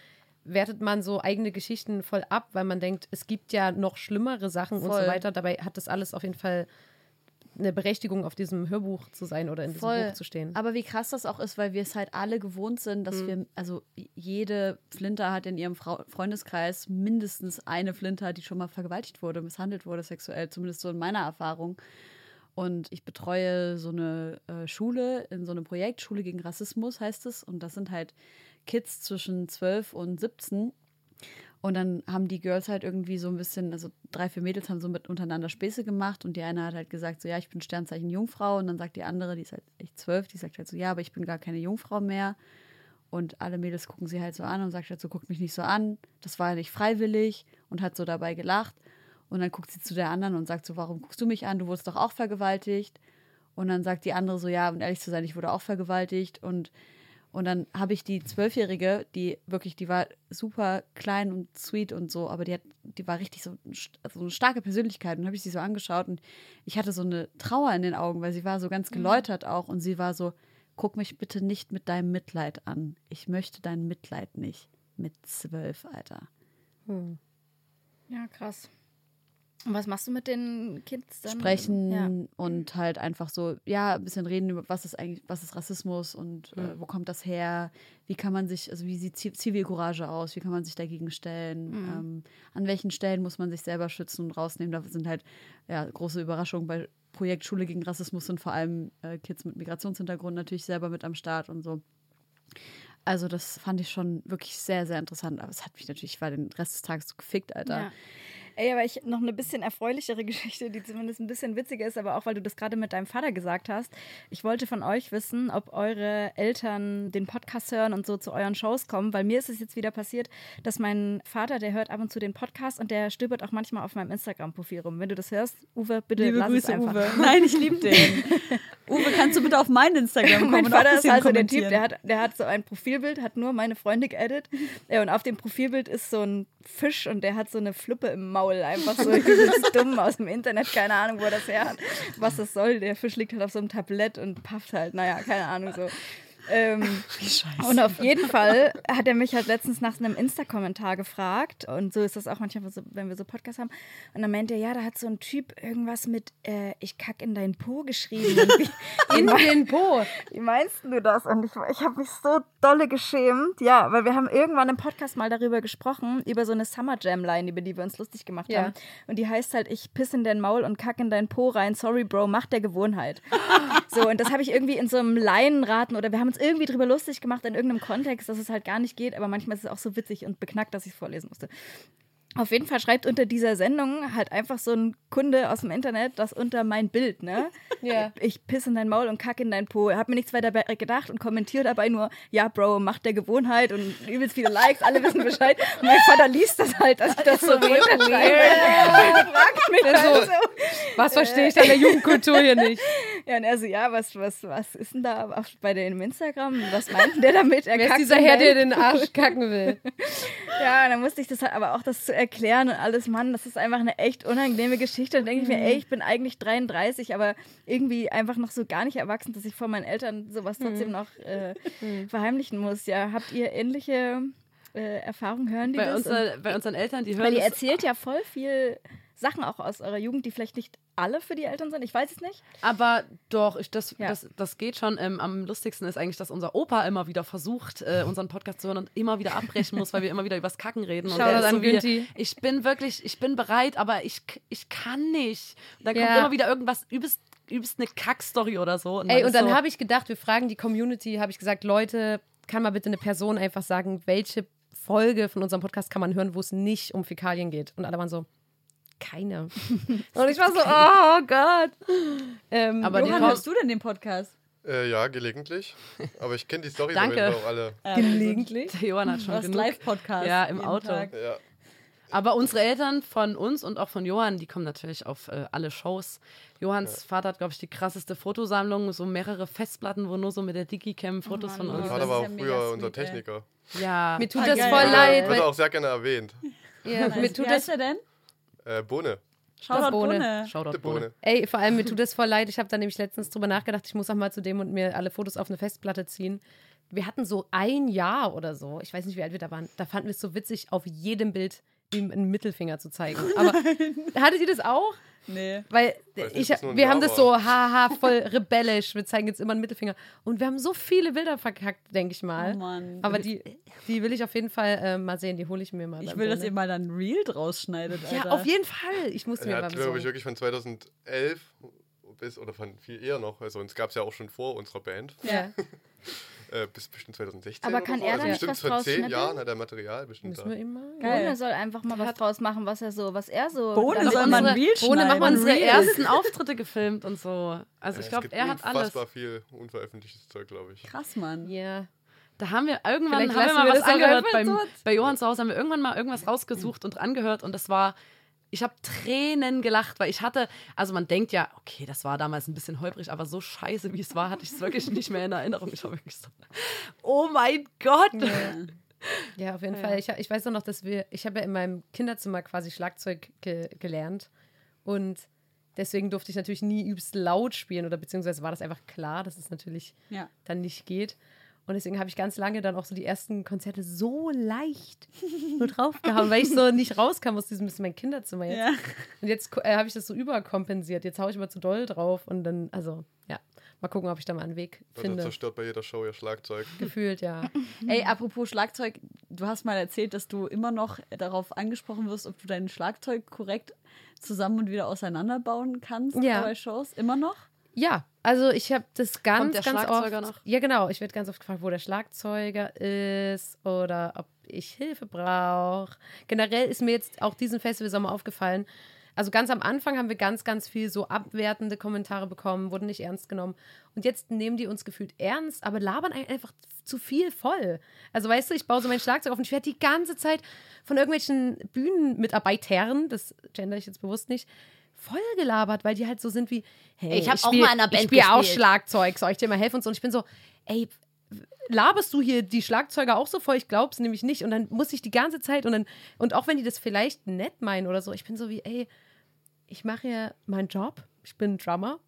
wertet man so eigene Geschichten voll ab, weil man denkt, es gibt ja noch schlimmere Sachen und Voll. so weiter. Dabei hat das alles auf jeden Fall eine Berechtigung, auf diesem Hörbuch zu sein oder in diesem Voll. Buch zu stehen. Aber wie krass das auch ist, weil wir es halt alle gewohnt sind, dass wir, also jede Flinter hat in ihrem Frau Freundeskreis mindestens eine Flinter, die schon mal vergewaltigt wurde, misshandelt wurde sexuell, zumindest so in meiner Erfahrung. Und ich betreue so eine äh, Schule in so einem Projekt, Schule gegen Rassismus heißt es. Und das sind halt Kids zwischen 12 und 17. Und dann haben die Girls halt irgendwie so ein bisschen, also drei, vier Mädels haben so mit untereinander Späße gemacht und die eine hat halt gesagt, so ja, ich bin Sternzeichen Jungfrau und dann sagt die andere, die ist halt echt zwölf, die sagt halt so, ja, aber ich bin gar keine Jungfrau mehr. Und alle Mädels gucken sie halt so an und sagt halt so, guckt mich nicht so an, das war ja nicht freiwillig und hat so dabei gelacht. Und dann guckt sie zu der anderen und sagt so, warum guckst du mich an, du wurdest doch auch vergewaltigt. Und dann sagt die andere so, ja, um ehrlich zu sein, ich wurde auch vergewaltigt und und dann habe ich die Zwölfjährige, die wirklich, die war super klein und sweet und so, aber die hat, die war richtig so, so eine starke Persönlichkeit. Und habe ich sie so angeschaut und ich hatte so eine Trauer in den Augen, weil sie war so ganz geläutert auch und sie war so, guck mich bitte nicht mit deinem Mitleid an. Ich möchte dein Mitleid nicht. Mit zwölf, Alter. Ja, krass. Und was machst du mit den Kids dann? Sprechen Ja. und halt einfach so, ja, ein bisschen reden über, was ist eigentlich, was ist Rassismus und Mhm. äh, wo kommt das her? Wie kann man sich, also wie sieht Zi- Zivilcourage aus? Wie kann man sich dagegen stellen? Mhm. Ähm, an welchen Stellen muss man sich selber schützen und rausnehmen? Da sind halt ja, große Überraschungen bei Projekt Schule gegen Rassismus sind vor allem äh, Kids mit Migrationshintergrund natürlich selber mit am Start und so. Also das fand ich schon wirklich sehr, sehr interessant. Aber es hat mich natürlich, ich war den Rest des Tages so gefickt, Alter. Ja. Ey, aber ich noch eine bisschen erfreulichere Geschichte, die zumindest ein bisschen witziger ist, aber auch weil du das gerade mit deinem Vater gesagt hast. Ich wollte von euch wissen, ob eure Eltern den Podcast hören und so zu euren Shows kommen, weil mir ist es jetzt wieder passiert, dass mein Vater, der hört ab und zu den Podcast und der stöbert auch manchmal auf meinem Instagram-Profil rum. Wenn du das hörst, Uwe, bitte Liebe lass es Grüße, einfach. Uwe. Nein, ich liebe den. Uwe, kannst du bitte auf mein Instagram kommen mein Vater ist also der Typ, der hat, der hat so ein Profilbild, hat nur meine Freunde geedit. Ja, und auf dem Profilbild ist so ein Fisch und der hat so eine Fluppe im Maul. Einfach so dumm aus dem Internet. Keine Ahnung, wo er das her hat. Was das soll. Der Fisch liegt halt auf so einem Tablett und pafft halt. Naja, keine Ahnung so. Ähm, und auf jeden Fall hat er mich halt letztens nach einem Insta-Kommentar gefragt. Und so ist das auch manchmal, so, wenn wir so Podcasts haben. Und dann meinte er, ja, da hat so ein Typ irgendwas mit äh, Ich kack in dein Po geschrieben. Wie, In den Po. wie meinst du das? Und ich, ich habe mich so dolle geschämt. Ja, weil wir haben irgendwann im Podcast mal darüber gesprochen, über so eine Summer Jam Line, über die wir uns lustig gemacht Ja. haben. Und die heißt halt, ich piss in dein Maul und kack in dein Po rein. Sorry, Bro, macht der Gewohnheit. so, und das habe ich irgendwie in so einem Laienraten oder wir haben uns irgendwie drüber lustig gemacht in irgendeinem Kontext, dass es halt gar nicht geht, aber manchmal ist es auch so witzig und beknackt, dass ich es vorlesen musste. Auf jeden Fall schreibt unter dieser Sendung halt einfach so ein Kunde aus dem Internet das unter mein Bild, ne? Ja. Ich piss in dein Maul und kack in dein Po. Hab mir nichts weiter gedacht und kommentiert dabei nur, ja, Bro, macht der Gewohnheit und übelst viele Likes, alle wissen Bescheid. Und mein Vater liest das halt, dass ich das so runterschreibe. Und fragt mich halt so. Was verstehe ich an der Jugendkultur hier nicht? Ja, und er so, ja, was, was, was ist denn da auf, bei im Instagram? Was meint denn der damit? Er Wer ist dieser Herr, der den Arsch kacken will? Ja, und dann musste ich das halt aber auch das zu erklären und alles, Mann, das ist einfach eine echt unangenehme Geschichte. Dann denke ich mir, ey, ich bin eigentlich 33, aber irgendwie einfach noch so gar nicht erwachsen, dass ich vor meinen Eltern sowas trotzdem noch äh, verheimlichen muss. Ja, habt ihr ähnliche äh, Erfahrungen? Hören die Bei, das? unser, bei unseren Eltern, die hören Weil ihr das erzählt ja voll viel Sachen auch aus eurer Jugend, die vielleicht nicht alle für die Eltern sind. Ich weiß es nicht. Aber doch, ich, das, Ja. das, das geht schon. Ähm, am lustigsten ist eigentlich, dass unser Opa immer wieder versucht, äh, unseren Podcast zu hören und immer wieder abbrechen muss, weil wir immer wieder übers Kacken reden. Und ist an so wie. Ich bin wirklich, ich bin bereit, aber ich, ich kann nicht. Und dann kommt Ja. immer wieder irgendwas übelst übst eine Kackstory oder so. Ey, und dann so, habe ich gedacht, wir fragen die Community, habe ich gesagt, Leute, kann mal bitte eine Person einfach sagen, welche Folge von unserem Podcast kann man hören, wo es nicht um Fäkalien geht? Und alle waren so, keine. und ich war so, oh Gott. Ähm, Aber Johann, hörst du denn den Podcast? Äh, ja, gelegentlich. Aber ich kenne die Story Danke. auch alle. gelegentlich. der Johann hat schon Du hast genug. Live-Podcast. Ja, im Auto. Tag. Ja. Aber unsere Eltern von uns und auch von Johann, die kommen natürlich auf äh, alle Shows. Johanns Vater hat, glaube ich, die krasseste Fotosammlung, so mehrere Festplatten, wo nur so mit der Digicam Fotos von Mein uns. das Vater war ja auch mega früher unser. Techniker. Ja, Mir tut Ah, das geil. voll Ja, leid, Wird auch sehr gerne erwähnt. ja, mir Wie tut heißt das er denn? Äh, Bohne. Shoutout Bohne. Bohne. Shoutout Bohne. Bohne. Ey, vor allem mir tut das voll leid. Ich habe da nämlich letztens drüber nachgedacht, ich muss auch mal zu dem und mir alle Fotos auf eine Festplatte ziehen. Wir hatten so ein Jahr oder so, ich weiß nicht, wie alt wir da waren, da fanden wir es so witzig, auf jedem Bild ihm einen Mittelfinger zu zeigen. Aber hattet ihr das auch? Nee. Weil ich, ein wir haben das so, haha, voll rebellisch. Wir zeigen jetzt immer einen Mittelfinger. Und wir haben so viele Bilder verkackt, denke ich mal. Oh Mann. Aber die, die will ich auf jeden Fall äh, mal sehen. Die hole ich mir mal. Ich will, dass Bohne. ihr mal dann Reel draus schneidet, Alter. Ja, auf jeden Fall. Ich musste mir Er mal glaube ich, wirklich von 2011 bis, oder von viel eher noch, also uns gab es ja auch schon vor unserer Band, Ja. äh, bis bestimmt 2016 Aber kann so. er da also nicht bestimmt was vor draus zehn schnippeln? Jahren hat er Material bestimmt Müssen da. wir ihm mal. Geil. Bohne soll einfach mal was draus machen, was er so, was er so. Bohne soll man Reel Bohne, mach mal schneiden. Unsere ersten Auftritte gefilmt und so. Also Ja, ich es glaube, er hat alles. unfassbar viel unveröffentlichtes Zeug, glaube ich. Krass, Mann. Ja. Da haben wir irgendwann Vielleicht haben wir mal wir was angehört. Beim, bei Johann zu Hause haben wir irgendwann mal irgendwas rausgesucht und angehört und das war. Ich habe Tränen gelacht, weil ich hatte, also man denkt ja, okay, das war damals ein bisschen holprig, aber so scheiße wie es war, hatte ich es wirklich nicht mehr in Erinnerung. Ich war wirklich so, oh mein Gott. Ja, auf jeden Fall. Ich, ich weiß auch noch, dass wir, ich habe ja in meinem Kinderzimmer quasi Schlagzeug ge gelernt und deswegen durfte ich natürlich nie übelst laut spielen oder beziehungsweise war das einfach klar, dass es natürlich Ja. dann nicht geht. Und deswegen habe ich ganz lange dann auch so die ersten Konzerte so leicht nur draufgehauen, weil ich so nicht rauskam aus diesem, das ist mein Kinderzimmer jetzt. Ja. Und jetzt äh, habe ich das so überkompensiert. Jetzt haue ich immer zu doll drauf und dann, also, ja, mal gucken, ob ich da mal einen Weg finde. zerstört bei jeder Show ihr Schlagzeug. Gefühlt, ja. Ey, apropos Schlagzeug, du hast mal erzählt, dass du immer noch darauf angesprochen wirst, ob du dein Schlagzeug korrekt zusammen und wieder auseinanderbauen kannst Ja. bei Shows. Immer noch? Ja, also ich habe das ganz, Kommt der ganz Schlagzeuger oft. noch? Ja, genau. Ich werde ganz oft gefragt, wo der Schlagzeuger ist oder ob ich Hilfe brauche. Generell ist mir jetzt auch diesen Festivalsommer aufgefallen. Also ganz am Anfang haben wir ganz, ganz viel so abwertende Kommentare bekommen, wurden nicht ernst genommen. Und jetzt nehmen die uns gefühlt ernst, aber labern ein- einfach zu viel voll. Also weißt du, ich baue so mein Schlagzeug auf und ich werde die ganze Zeit von irgendwelchen Bühnenmitarbeitern, das gender ich jetzt bewusst nicht, voll gelabert, weil die halt so sind wie, hey, Ich hab auch spiel- mal in einer Band Ich spiele auch gespielt. Schlagzeug, soll ich dir mal helfen und so. Und ich bin so, ey, laberst du hier die Schlagzeuger auch so voll? Ich glaub's nämlich nicht. Und dann muss ich die ganze Zeit und dann, und auch wenn die das vielleicht nett meinen oder so, ich bin so wie, ey, ich mache ja meinen Job, ich bin Drummer.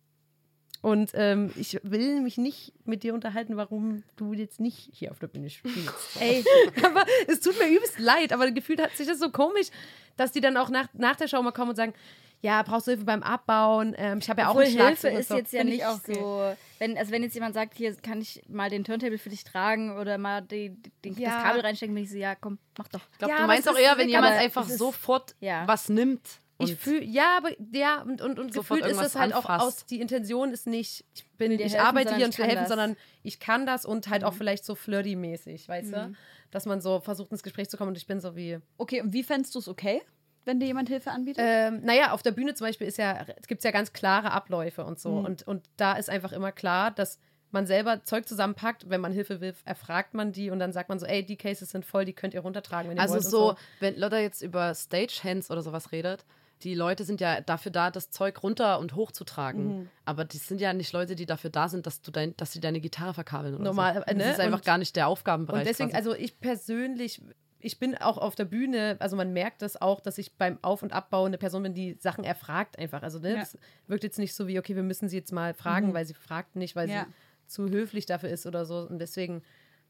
Und ähm, ich will mich nicht mit dir unterhalten, warum du jetzt nicht hier auf der Bühne spielst. Ey, aber es tut mir übelst leid, aber gefühlt hat sich das so komisch, dass die dann auch nach, nach der Show mal kommen und sagen, ja, brauchst du Hilfe beim Abbauen? Ähm, ich habe ja auch obwohl ein Hilfe Schlagzeug und ist so. jetzt ja Find ich nicht auch okay. so. Wenn, also wenn jetzt jemand sagt, hier kann ich mal den Turntable für dich tragen oder mal die, die, Ja. das Kabel reinstecken, bin ich so, ja, komm, mach doch. Ich glaube, Ja, du meinst es auch eher, wenn jemand einfach es ist- sofort ja. was nimmt. Ich fühle, ja, aber ja, und, und, und Sofort gefühlt ist das irgendwas halt auch anfasst. aus, die Intention ist nicht, ich bin, ich helfen, arbeite hier ich und will kann helfen, das. sondern ich kann das und halt auch vielleicht so flirty-mäßig, weißt du? Dass man so versucht, ins Gespräch zu kommen und ich bin so wie, Okay, und wie fändest du es okay, wenn dir jemand Hilfe anbietet? ähm, naja, auf der Bühne zum Beispiel ist ja, gibt es ja ganz klare Abläufe und so. Und, und da ist einfach immer klar, dass man selber Zeug zusammenpackt, wenn man Hilfe will, erfragt man die und dann sagt man so, ey, die Cases sind voll, die könnt ihr runtertragen, wenn ihr Also wollt. und so, wenn Lotta jetzt über Stagehands oder sowas redet, die Leute sind ja dafür da, das Zeug runter und hoch zu tragen. Aber die sind ja nicht Leute, die dafür da sind, dass du dein, dass sie deine Gitarre verkabeln oder Normal, so. äh, ne? Das ist einfach Und- gar nicht der Aufgabenbereich. Und deswegen, quasi. also ich persönlich, ich bin auch auf der Bühne, also man merkt das auch, dass ich beim Auf- und Abbau eine Person bin, die Sachen erfragt einfach. Also ne, Ja. das wirkt jetzt nicht so wie, okay, wir müssen sie jetzt mal fragen, weil sie fragt nicht, weil Ja. sie zu höflich dafür ist oder so. Und deswegen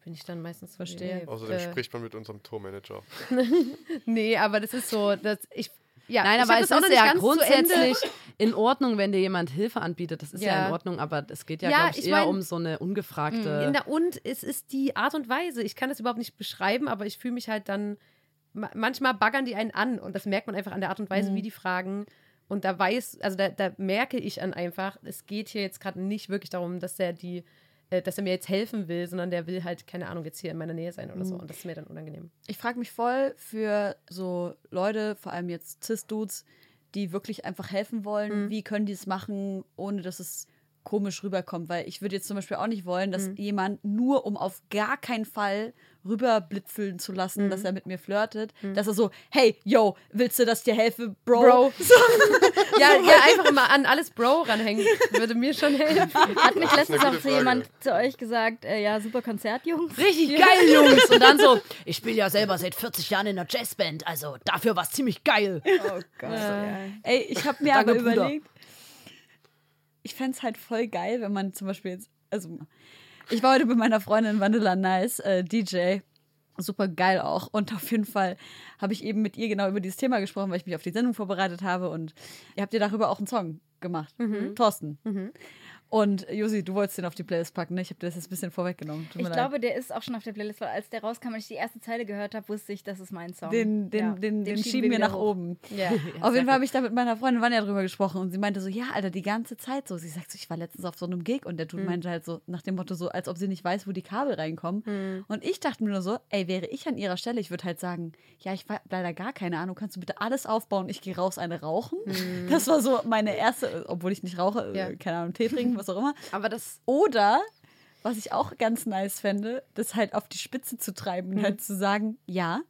bin ich dann meistens Verstehe. Außerdem äh, spricht man mit unserem Tourmanager. Nee, aber das ist so, dass ich. Ja, Nein, aber es ist ja grundsätzlich in Ordnung, wenn dir jemand Hilfe anbietet. Das ist ja, Ja. in Ordnung, aber es geht ja, Ja, glaube ich, ich eher mein- um so eine ungefragte. In der, und es ist die Art und Weise. Ich kann das überhaupt nicht beschreiben, aber ich fühle mich halt dann. ma- Manchmal baggern die einen an und das merkt man einfach an der Art und Weise, wie die fragen. und da weiß, also da, da merke ich dann einfach, es geht hier jetzt gerade nicht wirklich darum, dass er die, dass er mir jetzt helfen will, sondern der will halt, keine Ahnung, jetzt hier in meiner Nähe sein oder so. Und das ist mir dann unangenehm. Ich frage mich voll für so Leute, vor allem jetzt Cis-Dudes, die wirklich einfach helfen wollen. Wie können die es machen, ohne dass es komisch rüberkommt? Weil ich würde jetzt zum Beispiel auch nicht wollen, dass jemand nur, um auf gar keinen Fall rüberblitzeln zu lassen, dass er mit mir flirtet, dass er so, hey, yo, willst du, dass ich dir helfe, Bro? Bro. ja, ja, einfach immer an alles Bro ranhängen. Würde mir schon helfen. Hat nicht letztens auch jemand zu euch gesagt, äh, ja, super Konzert, Jungs? Richtig geil, Jungs. Und dann so, ich spiele ja selber seit 40 Jahren in einer Jazzband, also dafür war es ziemlich geil. Oh Gott. Ey, ich habe mir Danke, aber Bruder. überlegt, ich fände es halt voll geil, wenn man zum Beispiel jetzt, also ich war heute mit meiner Freundin Vanilla Nice, äh, DJ, super geil auch. Und auf jeden Fall habe ich eben mit ihr genau über dieses Thema gesprochen, weil ich mich auf die Sendung vorbereitet habe. Und ihr habt ihr darüber auch einen Song gemacht, Thorsten. Und Josi, du wolltest den auf die Playlist packen, ne? Ich habe dir das jetzt ein bisschen vorweggenommen. Tut Ich glaube, der ist auch schon auf der Playlist, weil als der rauskam und ich die erste Zeile gehört habe, wusste ich, das ist mein Song. Den, den, Ja, den, den, schieben wir nach hoch. oben. Ja. Auf jeden Fall habe ich da mit meiner Freundin Vanja drüber gesprochen und sie meinte so, ja, Alter, die ganze Zeit so. Sie sagt so, ich war letztens auf so einem Gig und der Dude meinte halt so, nach dem Motto so, als ob sie nicht weiß, wo die Kabel reinkommen. Und ich dachte mir nur so, ey, wäre ich an ihrer Stelle, ich würde halt sagen, ja, ich habe leider gar keine Ahnung, kannst du bitte alles aufbauen, ich gehe raus, eine rauchen? Das war so meine erste, obwohl ich nicht rauche, äh, Ja. keine Ahnung, Tee trinken, was auch immer. Aber das, Oder, was ich auch ganz nice fände, das halt auf die Spitze zu treiben und halt zu sagen, ja,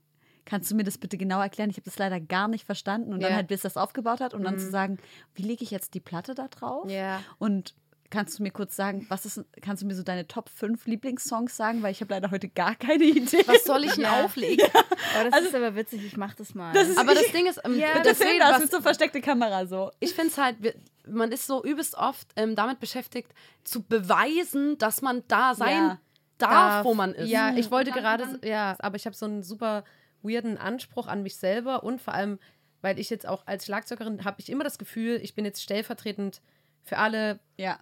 kannst du mir das bitte genau erklären? Ich habe das leider gar nicht verstanden. Und dann Ja. halt, bis das aufgebaut hat und dann zu sagen, wie lege ich jetzt die Platte da drauf? Ja. Und kannst du mir kurz sagen, was ist, kannst du mir so deine Top 5 Lieblingssongs sagen? Weil ich habe leider heute gar keine Idee. was soll ich denn auflegen? Oh, das ist aber witzig, ich mach das mal. Aber das Ding ist, ähm, Ja, Bitte deswegen, das was, mit so versteckte Kamera so. ich finde es halt, man ist so übelst oft ähm, damit beschäftigt, zu beweisen, dass man da sein Ja. darf, wo man ist. Ja, ich wollte dann- gerade, dann- ja, aber ich habe so einen super weirden Anspruch an mich selber und vor allem, weil ich jetzt auch als Schlagzeugerin habe ich immer das Gefühl, ich bin jetzt stellvertretend für alle Ja.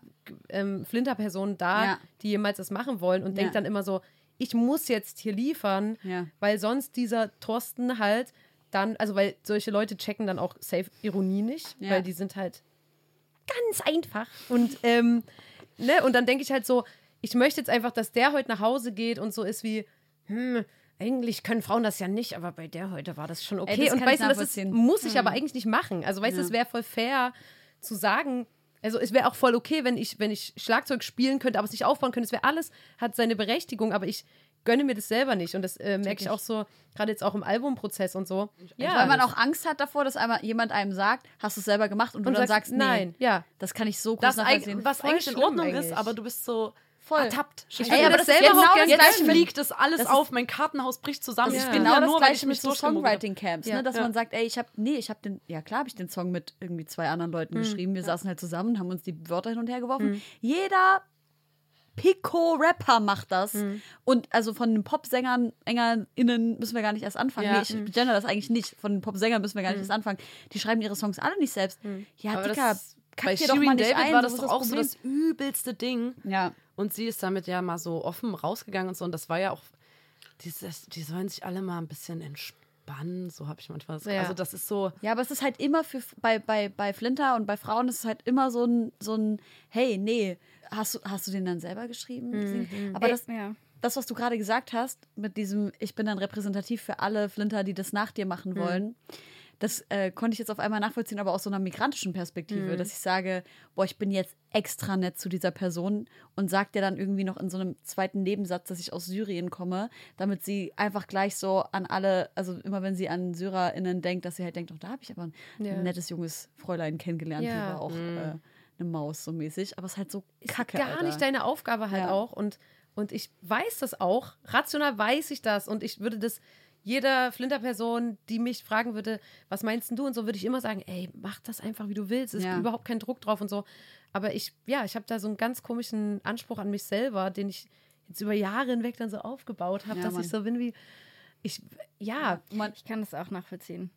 ähm, Flinterpersonen da, Ja. die jemals das machen wollen und Ja. denke dann immer so, ich muss jetzt hier liefern, weil sonst dieser Thorsten halt dann, also weil solche Leute checken dann auch safe Ironie nicht, weil die sind halt ganz einfach und ähm, ne, und dann denke ich halt so, ich möchte jetzt einfach, dass der heute nach Hause geht und so ist wie, hm, eigentlich können Frauen das ja nicht, aber bei der heute war das schon okay. das und weißt du, das ist, muss ich aber eigentlich nicht machen. Also weißt du, es wäre voll fair zu sagen, also es wäre auch voll okay, wenn ich, wenn ich Schlagzeug spielen könnte, aber es nicht aufbauen könnte. Es wäre alles, hat seine Berechtigung, aber ich gönne mir das selber nicht. Und das äh, merke ich auch so, gerade jetzt auch im Albumprozess und so. Ja, Weil man auch Angst hat davor, dass einmal jemand einem sagt, hast du es selber gemacht und, und du dann sagst, sagst, nein, ja. Das kann ich so das nachvollziehen. was Voll eigentlich in Ordnung ist, eigentlich. aber du bist so Voll. ertappt. Würde würde mir das selber genau das Gleiche. fliegt das alles Das auf, mein Kartenhaus bricht zusammen. Das Ich ist genau da das gleiche mit so. Songwriting-Camps, Ja. ne? dass Ja. man sagt, ey, ich habe, nee, ich habe den, ja klar habe ich den Song mit irgendwie zwei anderen Leuten geschrieben. Wir saßen halt zusammen, haben uns die Wörter hin und her geworfen. Jeder Pico-Rapper macht das. Und also von den Popsängern, EngerInnen müssen wir gar nicht erst anfangen. Ja. Nee, ich gender das eigentlich nicht. Von den Popsängern müssen wir gar nicht erst anfangen. Die schreiben ihre Songs alle nicht selbst. Ja, Aber Dicker, bei Shirin David ein. war das doch auch so Problem. das übelste Ding. Ja. Und sie ist damit ja mal so offen rausgegangen und so. Und das war ja auch, dieses, die sollen sich alle mal ein bisschen entspannen. So habe ich manchmal das Ja. Also das ist so, Ja, aber es ist halt immer für bei, bei, bei Flinter und bei Frauen ist es halt immer so ein, so ein hey, nee, hast du, hast du den dann selber geschrieben? Mhm. Aber Ey, das, ja. das, was du gerade gesagt hast, mit diesem, ich bin dann repräsentativ für alle Flinter, die das nach dir machen wollen, das äh, konnte ich jetzt auf einmal nachvollziehen, aber aus so einer migrantischen Perspektive, dass ich sage, boah, ich bin jetzt extra nett zu dieser Person und sag dir dann irgendwie noch in so einem zweiten Nebensatz, dass ich aus Syrien komme, damit sie einfach gleich so an alle, also immer wenn sie an SyrerInnen denkt, dass sie halt denkt, oh, da habe ich aber ein, Ja. nettes junges Fräulein kennengelernt, die Ja. war auch äh, eine Maus so mäßig, aber es ist halt so kacke. gar Alter. nicht deine Aufgabe halt Ja. auch. Und, und ich weiß das auch. Rational weiß ich das. Und ich würde das jeder Flinterperson, die mich fragen würde, was meinst du und so, würde ich immer sagen, ey, mach das einfach, wie du willst. Es ist Ja. überhaupt kein Druck drauf und so. Aber ich, ja, ich habe da so einen ganz komischen Anspruch an mich selber, den ich jetzt über Jahre hinweg dann so aufgebaut habe, Ja, dass Mann. ich so bin wie, ich, ja, Man, Ich kann das auch nachvollziehen.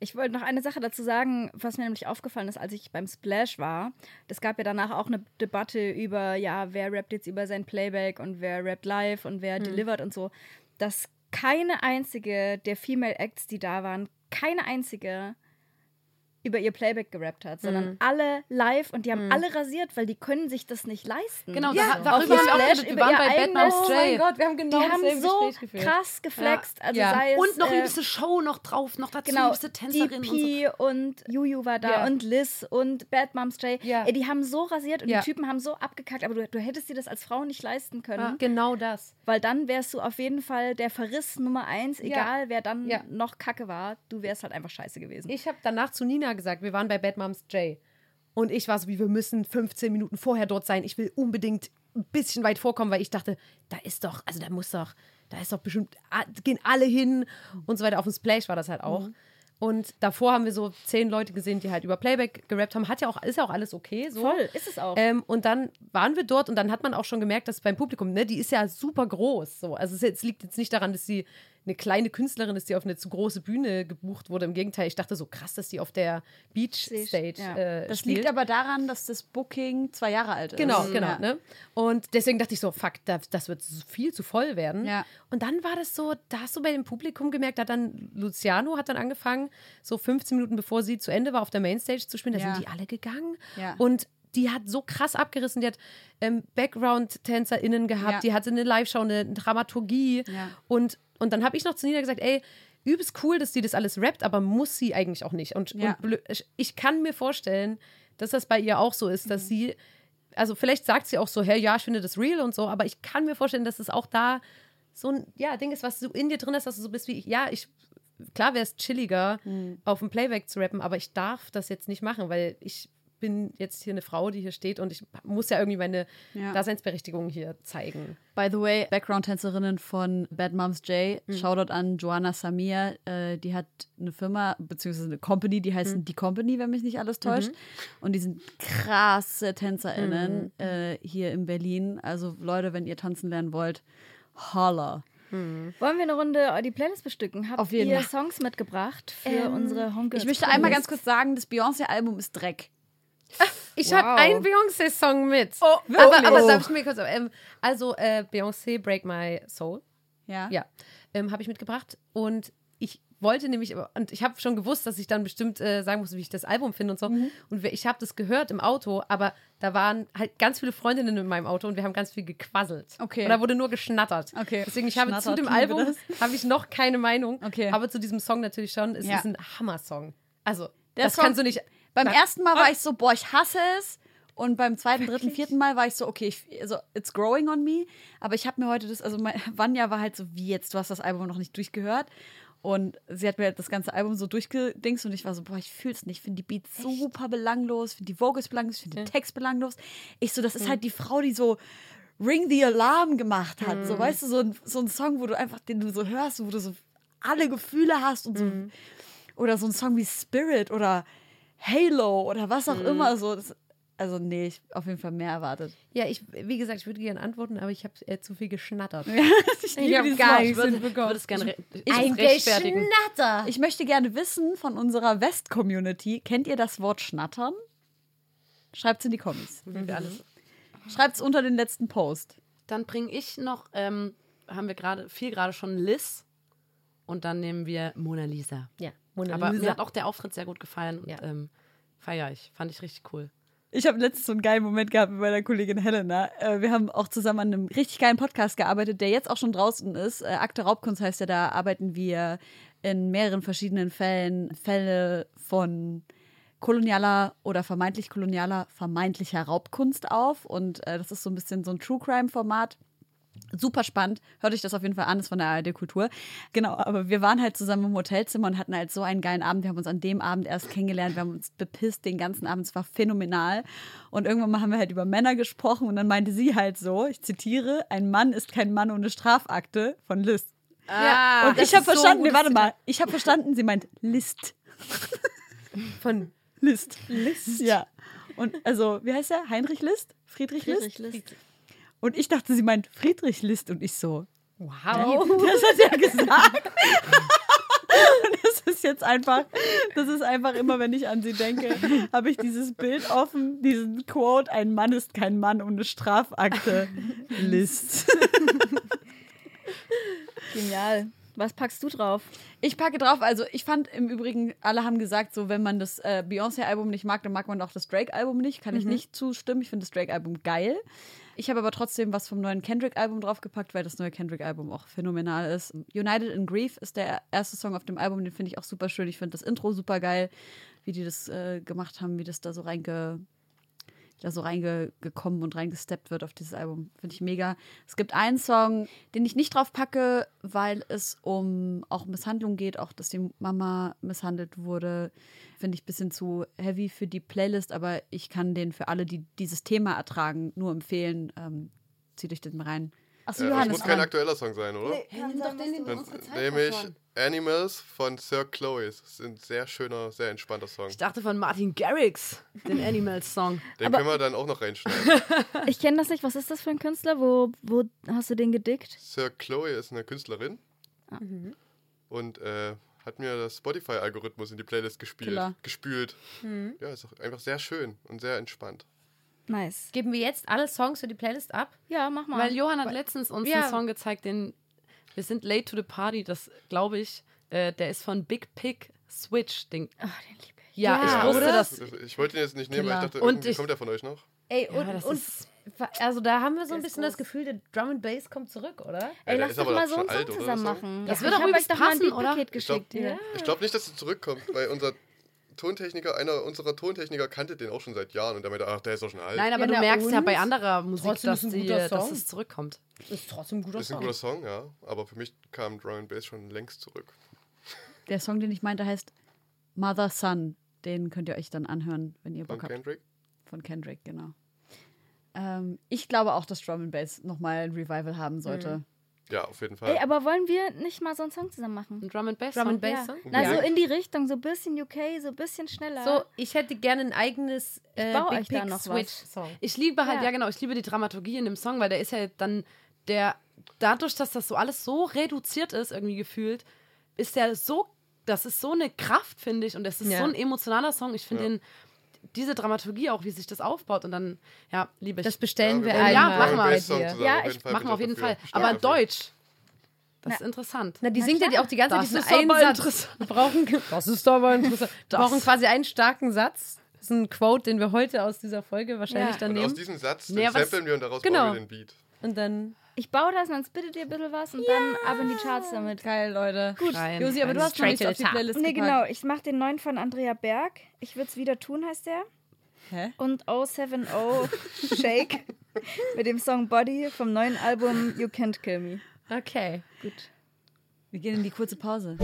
Ich wollte noch eine Sache dazu sagen, was mir nämlich aufgefallen ist, als ich beim Splash war. Es gab ja danach auch eine Debatte über, ja, wer rappt jetzt über sein Playback und wer rappt live und wer delivert und so. Dass keine einzige der Female Acts, die da waren, keine einzige über ihr Playback gerappt hat, sondern alle live und die haben alle rasiert, weil die können sich das nicht leisten. Genau, ja, da- darüber haben wir auch Flash geredet. Wir über waren ihr bei Bad eigenes- Moms Oh mein Gott, wir haben genau Die haben so krass geflext, also Ja. sei es Und noch äh, liebste Show noch drauf, noch dazu Genau, liebste Tänzerin und so. DP und, Juju war da Ja. und Liz und Bad Moms Jay. Ja. Ey, die haben so rasiert und Ja. die Typen haben so abgekackt, aber du, du hättest dir das als Frau nicht leisten können, Genau das. weil dann wärst du auf jeden Fall der Verriss Nummer eins, egal wer dann Ja. noch kacke war, du wärst halt einfach scheiße gewesen. Ich habe danach zu Nina gesagt, wir waren bei Bad Moms Jay. Und ich war so, wie wir müssen 15 Minuten vorher dort sein. Ich will unbedingt ein bisschen weit vorkommen, weil ich dachte, da ist doch, also da muss doch, da ist doch bestimmt, ah, gehen alle hin und so weiter. Auf dem Splash war das halt auch. Mhm. Und davor haben wir so zehn Leute gesehen, die halt über Playback gerappt haben. Hat ja auch, ist ja auch alles okay. So. Voll, ist es auch. Ähm, und dann waren wir dort und dann hat man auch schon gemerkt, dass beim Publikum, ne, die ist ja super groß. So. Also es liegt jetzt nicht daran, dass sie eine kleine Künstlerin ist, die auf eine zu große Bühne gebucht wurde. Im Gegenteil, ich dachte so krass, dass die auf der Beach Stage Ja. äh, Das spielt. liegt aber daran, dass das Booking zwei Jahre alt ist. Genau, genau. Ja. Ne? Und deswegen dachte ich so, fuck, das, das wird viel zu voll werden. Ja. Und dann war das so, da hast du bei dem Publikum gemerkt, da hat dann Luciano hat dann angefangen, so 15 Minuten bevor sie zu Ende war, auf der Mainstage zu spielen, da Ja. sind die alle gegangen. Ja. Und die hat so krass abgerissen, die hat ähm, Background-TänzerInnen gehabt, Ja. die hatte eine Live-Show, eine Dramaturgie. Ja. Und, und dann habe ich noch zu Nina gesagt, ey, übelst cool, dass die das alles rappt, aber muss sie eigentlich auch nicht. Und, Ja. und ich- kann mir vorstellen, dass das bei ihr auch so ist, Mhm. dass sie, also vielleicht sagt sie auch so, hey, ja, ich finde das real und so, aber ich kann mir vorstellen, dass es auch da so ein ja, Ding ist, was du in dir drin hast, dass du so bist wie ich. Ja, ich, klar wäre es chilliger, Mhm. auf dem Playback zu rappen, aber ich darf das jetzt nicht machen, weil ich bin jetzt hier eine Frau, die hier steht und ich muss ja irgendwie meine Ja. Daseinsberechtigung hier zeigen. By the way, Background-Tänzerinnen von Bad Moms J, Mhm. Shoutout an Joanna Samir, äh, die hat eine Firma, beziehungsweise eine Company, die heißt Mhm. Die Company, wenn mich nicht alles täuscht. Und die sind krasse TänzerInnen Mhm. äh, hier in Berlin. Also Leute, wenn ihr tanzen lernen wollt, holla. Wollen wir eine Runde die Playlist bestücken? Habt Auf jeden ihr. Songs mitgebracht für Ähm, unsere Homegirls Ich möchte einmal ganz kurz sagen, das Beyoncé-Album ist Dreck. Ich Wow. habe einen Beyoncé-Song mit. Oh, aber, aber darf ich mir kurz. Ähm, also, äh, Beyoncé Break My Soul. Ja. Ja, ähm, habe ich mitgebracht. Und ich wollte nämlich, und ich habe schon gewusst, dass ich dann bestimmt äh, sagen muss, wie ich das Album finde und so. Mhm. Und ich habe das gehört im Auto, aber da waren halt ganz viele Freundinnen in meinem Auto und wir haben ganz viel gequasselt. Okay. Und da wurde nur geschnattert. Okay. Deswegen, ich habe zu dem Album habe ich noch keine Meinung. Okay. Aber zu diesem Song natürlich schon. Es Ja. ist ein Hammer-Song. Also, Der das Song- kannst du nicht. Beim Na- ersten Mal war ich so, boah, ich hasse es. Und beim zweiten, dritten, vierten Mal war ich so, okay, ich, also it's growing on me. Aber ich habe mir heute das, also mein, Vanya war halt so, wie jetzt, du hast das Album noch nicht durchgehört. Und sie hat mir halt das ganze Album so durchgedingst und ich war so, boah, ich fühl's nicht. Ich finde die Beats super belanglos, finde die Vocals belanglos, finde den Text belanglos. Ich so, das ist halt die Frau, die so Ring the Alarm gemacht hat. So, weißt du, so ein, so ein Song, wo du einfach, den du so hörst, wo du so alle Gefühle hast und so. Oder so ein Song wie Spirit oder Halo oder was auch immer. So, das, also, nee, ich auf jeden Fall mehr erwartet. Ja, ich, wie gesagt, ich würde gerne antworten, aber ich habe äh, zu viel geschnattert. ich Ich habe gar nichts Ich hinbekommen. würde es gerne Ich- ich rechtfertigen. Geschnatter. Ich möchte gerne wissen von unserer West-Community, kennt ihr das Wort Schnattern? Schreibt's in die Kommis. Alles. Schreibt's unter den letzten Post. Dann bringe ich noch, ähm, haben wir gerade, viel gerade schon Liz. Und dann nehmen wir Mona Lisa. Ja, Mona Aber Lisa. mir hat auch der Auftritt sehr gut gefallen. Und, Ja. ähm, feier ich. Fand ich richtig cool. Ich habe letztens so einen geilen Moment gehabt mit meiner Kollegin Helena. Äh, wir haben auch zusammen an einem richtig geilen Podcast gearbeitet, der jetzt auch schon draußen ist. Äh, Akte Raubkunst heißt ja, da arbeiten wir in mehreren verschiedenen Fällen Fälle von kolonialer oder vermeintlich kolonialer, vermeintlicher Raubkunst auf. Und äh, das ist so ein bisschen so ein True Crime-Format. Super spannend. Hört euch das auf jeden Fall an, ist von der ARD Kultur. Genau, aber wir waren halt zusammen im Hotelzimmer und hatten halt so einen geilen Abend. Wir haben uns an dem Abend erst kennengelernt. Wir haben uns bepisst den ganzen Abend. Es war phänomenal. Und irgendwann mal haben wir halt über Männer gesprochen und dann meinte sie halt so, ich zitiere, ein Mann ist kein Mann ohne Strafakte von Liz. Ah, und ich habe verstanden, nee, warte mal, ich habe verstanden, sie meint List. Von List. List. Ja. Und also, wie heißt er? Heinrich List? Friedrich, Friedrich List? List. Und ich dachte, sie meint Friedrich List und ich so, Wow. Das hat er gesagt. Und das ist jetzt einfach, das ist einfach immer, wenn ich an sie denke, habe ich dieses Bild offen, diesen Quote, ein Mann ist kein Mann ohne Strafakte. List. Genial. was packst du drauf? Ich packe drauf, also ich fand im Übrigen, alle haben gesagt, so wenn man das äh, Beyoncé-Album nicht mag, dann mag man auch das Drake-Album nicht. Kann ich nicht zustimmen. Ich finde das Drake-Album geil. Ich habe aber trotzdem was vom neuen Kendrick-Album draufgepackt, weil das neue Kendrick-Album auch phänomenal ist. United in Grief ist der erste Song auf dem Album, den finde ich auch super schön. Ich finde das Intro super geil, wie die das äh, gemacht haben, wie das da so reinge da so reingekommen und reingesteppt wird auf dieses Album. Finde ich mega. Es gibt einen Song, den ich nicht drauf packe, weil es um auch Misshandlung geht, auch dass die Mama misshandelt wurde. Finde ich ein bisschen zu heavy für die Playlist, aber ich kann den für alle, die dieses Thema ertragen, nur empfehlen. Ähm, zieht euch den rein. Achso, Äh, das Johannes. muss kein dran. aktueller Song sein, oder? Nimm doch den, den unsere Zeit nehme ich verschwand. Animals von Sir Chloe. Das ist ein sehr schöner, sehr entspannter Song. Ich dachte von Martin Garrix, den Animals-Song. Den können wir dann auch noch reinschneiden. Ich kenne das nicht. Was ist das für ein Künstler? Wo, wo hast du den gedickt? Sir Chloe ist eine Künstlerin und äh, hat mir das Spotify-Algorithmus in die Playlist gespielt, gespült. Ja, ist auch einfach sehr schön und sehr entspannt. Nice. Geben wir jetzt alle Songs für die Playlist ab? Ja, mach mal. Weil Johann hat letztens uns Ja. einen Song gezeigt, den wir sind late to the party, das glaube ich, äh, der ist von Big Pig Switch. Den, oh, den liebe ich. ja, Ja, ich wusste oder? das. Das- Ich wollte ihn jetzt nicht nehmen, weil ich dachte, Und irgendwie ich- kommt er von euch noch. Ey, Ja, und, das und ist- also da haben wir so ein Der bisschen das groß. Gefühl, der Drum and Bass kommt zurück, oder? Ey, der lass ist doch mal so einen alt, Song oder, zusammen der machen. Das Ja, wird hab übrigens passen, oder? Beatpaket Ich glaube geschickt. Ja. ich glaub nicht, dass es zurückkommt, weil unser Tontechniker, einer unserer Tontechniker kannte den auch schon seit Jahren und der meinte, ach, der ist doch schon alt. Nein, aber Ja, du merkst ja bei anderer Musik, Trotzdem dass, ist ein die, dass Song. es zurückkommt. Ist trotzdem ein guter ist ein Song. guter Song, ja. Aber für mich kam Drum and Bass schon längst zurück. Der Song, den ich meinte, heißt Mother Son. Den könnt ihr euch dann anhören, wenn ihr Von Bock habt. Kendrick. Von Kendrick, genau. Ähm, ich glaube auch, dass Drum and Bass nochmal ein Revival haben sollte. Ja, auf jeden Fall. Ey, aber wollen wir nicht mal so einen Song zusammen machen? Ein Drum and Bass Drum Song. and Bass Ja. Song? Na, so Ja. in die Richtung, so ein bisschen UK, so ein bisschen schneller. So, ich hätte gerne ein eigenes äh, baue Big euch da Pig noch was. Switch Song. Ich liebe halt, Ja. ja. genau, ich liebe die Dramaturgie in dem Song, weil der ist ja dann, der, dadurch, dass das so alles so reduziert ist, irgendwie gefühlt, ist der so, das ist so eine Kraft, finde ich, und das ist Ja. so ein emotionaler Song. Ich finde Ja. den, diese Dramaturgie auch, wie sich das aufbaut und dann, ja, liebe ich. Das bestellen Ja, wir wollen einmal ja, machen wir. zusammen, Ja, auf ich- jeden Fall. machen wir auf jeden. Fall. Aber dafür. Deutsch. Das Na. ist interessant. Na, die Na singt ja auch die ganze Zeit Das diesen ist einen aber Satz. interessant. Wir brauchen, das ist aber interessant. Wir brauchen quasi einen starken Satz. Das ist ein Quote, den wir heute aus dieser Folge wahrscheinlich Ja. dann Und aus nehmen. diesem Satz Nee, den was- samplen wir und daraus Genau. bauen wir den Beat. Und dann. Ich baue das und dann spittet ihr ein bisschen was und dann ab in die Charts damit. Geil, Leute. Gut. Schreien, Josi, aber du hast noch nichts auf die. Playlist Nee, gepackt. genau. Ich mache den neuen von Andrea Berg. Ich würde es wieder tun, heißt der. Hä? Und 070 Shake mit dem Song Body vom neuen Album You Can't Kill Me. Okay. Gut. Wir gehen in die kurze Pause.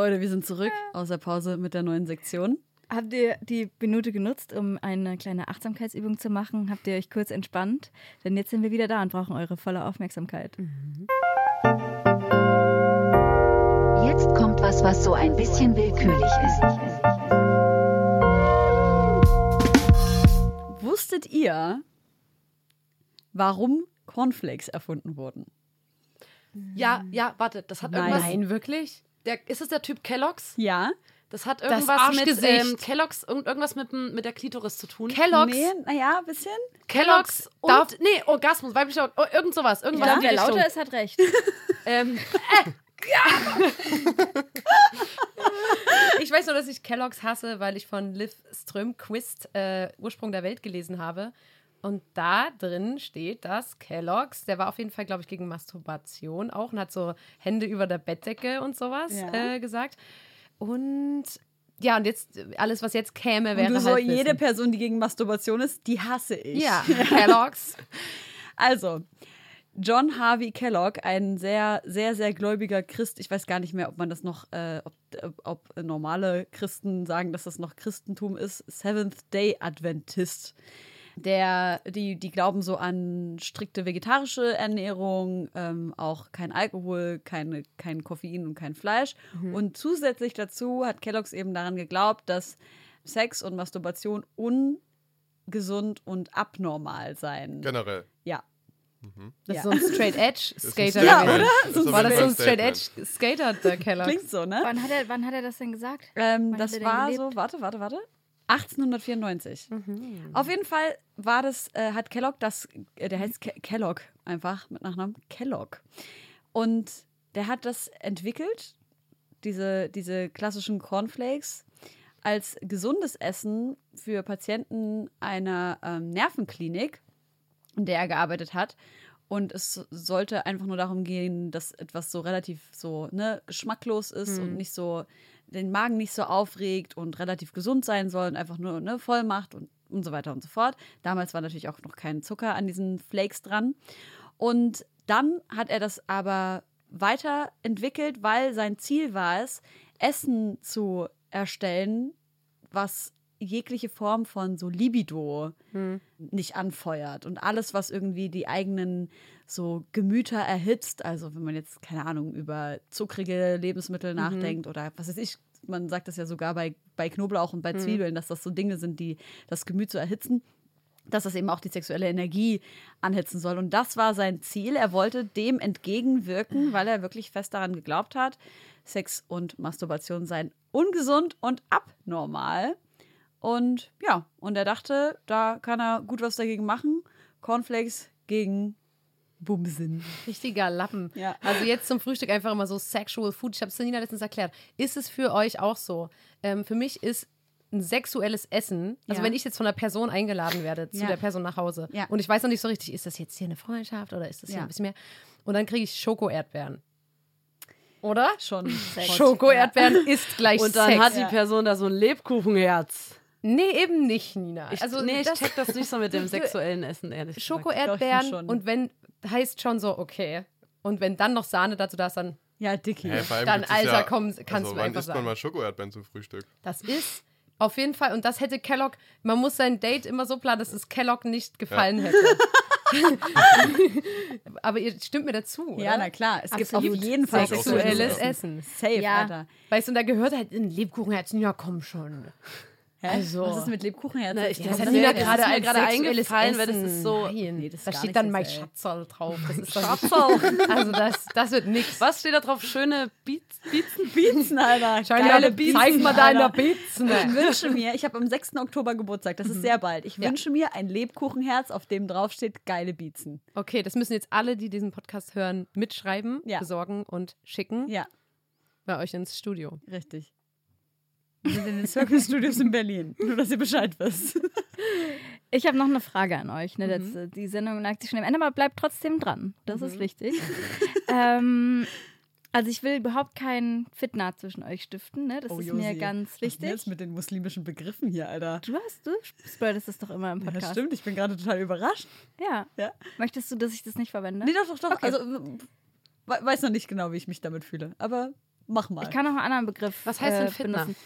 Leute, wir sind zurück aus der Pause mit der neuen Sektion. Habt ihr die Minute genutzt, um eine kleine Achtsamkeitsübung zu machen? Habt ihr euch kurz entspannt? Denn jetzt sind wir wieder da und brauchen eure volle Aufmerksamkeit. Jetzt kommt was, was so ein bisschen willkürlich ist. Wusstet ihr, warum Cornflakes erfunden wurden? Ja, ja, warte, das hat irgendwas. Nein, wirklich? Der, ist es der Typ Kellogg's? Ja. Das hat irgendwas mit Arschgesicht. ähm, Kellogg's, irgend, irgendwas mit, dem- mit der Klitoris zu tun. Kellogg's. Nee, naja, ein bisschen. Kellogg's und. Darf- nee, Orgasmus, weiblicher. Oh, irgend sowas. Irgendwas Ja, in die wer Richtung. lauter ist, hat recht. Ähm, Ich weiß nur, dass ich Kellogg's hasse, weil ich von Liv Strömquist äh, Ursprung der Welt gelesen habe. Und da drin steht, dass Kellogg's, der war auf jeden Fall, glaube ich, gegen Masturbation auch und hat so Hände über der Bettdecke und sowas Ja. äh, gesagt. Und ja, und jetzt alles, was jetzt käme, wäre Und du so, halt jede Wissen. Person, die gegen Masturbation ist, die hasse ich. Ja, Kellogg's. Also, John Harvey Kellogg, ein sehr, sehr, sehr gläubiger Christ. Ich weiß gar nicht mehr, ob man das noch, äh, ob, ob normale Christen sagen, dass das noch Christentum ist. Seventh Day Adventist. Der, die, die glauben so an strikte vegetarische Ernährung, ähm, auch kein Alkohol, keine, kein Koffein und kein Fleisch. Und zusätzlich dazu hat Kellogg's eben daran geglaubt, dass Sex und Masturbation ungesund und abnormal seien. Generell. Ja. Das Ja. ist so ein Straight Edge Das Skater. Ja, oder? Das So War das so ein Straight. Edge Skater, der Kellogg's? Klingt so, ne? Wann hat, er, wann hat er das denn gesagt? Ähm, das war so, warte, warte, warte. 1894. Auf jeden Fall war das, äh, hat Kellogg das, äh, der heißt Ke Kellogg einfach mit Nachnamen Kellogg. Und der hat das entwickelt, diese, diese klassischen Cornflakes, als gesundes Essen für Patienten einer ähm, Nervenklinik, in der er gearbeitet hat. Und es sollte einfach nur darum gehen, dass etwas so relativ so ne, geschmacklos ist und nicht so den Magen nicht so aufregt und relativ gesund sein soll und einfach nur ne, voll macht und, und so weiter und so fort. Damals war natürlich auch noch kein Zucker an diesen Flakes dran. Und dann hat er das aber weiterentwickelt, weil sein Ziel war es, Essen zu erstellen, was jegliche Form von so Libido nicht anfeuert und alles, was irgendwie die eigenen so Gemüter erhitzt, also wenn man jetzt, keine Ahnung, über zuckrige Lebensmittel nachdenkt oder was weiß ich, man sagt das ja sogar bei, bei Knoblauch und bei Zwiebeln, dass das so Dinge sind, die das Gemüt so erhitzen dass das eben auch die sexuelle Energie anhitzen soll. Und das war sein Ziel. Er wollte dem entgegenwirken, weil er wirklich fest daran geglaubt hat, Sex und Masturbation seien ungesund und abnormal. Und ja, und er dachte, da kann er gut was dagegen machen. Cornflakes gegen Bumsen. Richtiger Lappen. Ja. Also jetzt zum Frühstück einfach immer so Sexual Food. Ich habe es Nina letztens erklärt. Ist es für euch auch so? Ähm, für mich ist ein sexuelles Essen, also Ja. wenn ich jetzt von einer Person eingeladen werde, zu Ja. der Person nach Hause Ja. und ich weiß noch nicht so richtig, ist das jetzt hier eine Freundschaft oder ist das hier ein bisschen mehr? Und dann kriege ich Schoko-Erdbeeren. Oder? Schon. Schoko-Erdbeeren ist gleich Und dann Sex. hat die Person da so ein Lebkuchenherz. nee, eben nicht, Nina. Ich, also nee, ich check das nicht so mit dem sexuellen Essen, ehrlich gesagt. Schoko-Erdbeeren schon. und wenn, heißt schon so, okay. Und wenn dann noch Sahne dazu da ist, dann, Ja, Dicky. Allem Dann, Alter, ja, komm, kannst also, du wann einfach isst man sagen. mal Schokoerdbeeren zum Frühstück? das ist auf jeden Fall, und das hätte Kellogg, man muss sein Date immer so planen, dass es Kellogg nicht gefallen hätte. Aber ihr stimmt mir dazu, oder? Ja, na klar. Es gibt auf Absolut. jeden Fall Sexuelles Essen. Essen. Safe, Ja. Alter. Weißt du, und da gehört halt ein Lebkuchenherzen, ja komm schon. Hä? Also- Was ist mit Lebkuchenherz? Na, ich- Das das hat mir- gerade gerade eingefallen, weil das ist so- Nein, Nee, das ist da steht dann mein. Schatzal drauf. Das ist doch Also das, das wird nix. Was steht da drauf? Schöne Beats, Beats? Bizen, Alter. Geile Bizen, Zeig mal deine. Bizen. Ich wünsche mir, ich habe am 6. Oktober Geburtstag, das ist sehr bald. Ich wünsche mir ein Lebkuchenherz, auf dem draufsteht geile Beezen. Okay, das müssen jetzt alle, die diesen Podcast hören, mitschreiben, Ja. besorgen und schicken Ja, bei euch ins Studio. richtig. Wir sind in den Circle Studios in Berlin. Nur, dass ihr Bescheid wisst. Ich habe noch eine Frage an euch. Ne? Das, äh, die Sendung neigt sich schon am Ende, aber bleibt trotzdem dran. Das ist wichtig. ähm, also ich will überhaupt keinen Fitna zwischen euch stiften. Ne? Das Oh, ist Josi. mir ganz Was ist denn wichtig. jetzt mit den muslimischen Begriffen hier, Alter? Du hast, du spreadest es doch immer im Ja, Podcast. stimmt, ich bin gerade total überrascht. Ja. Ja. Möchtest du, dass ich das nicht verwende? Nee, doch, doch, doch. Okay. Also, we weiß noch nicht genau, wie ich mich damit fühle. Aber mach mal. Ich kann noch einen anderen Begriff Was heißt denn äh, Fitna? benutzen.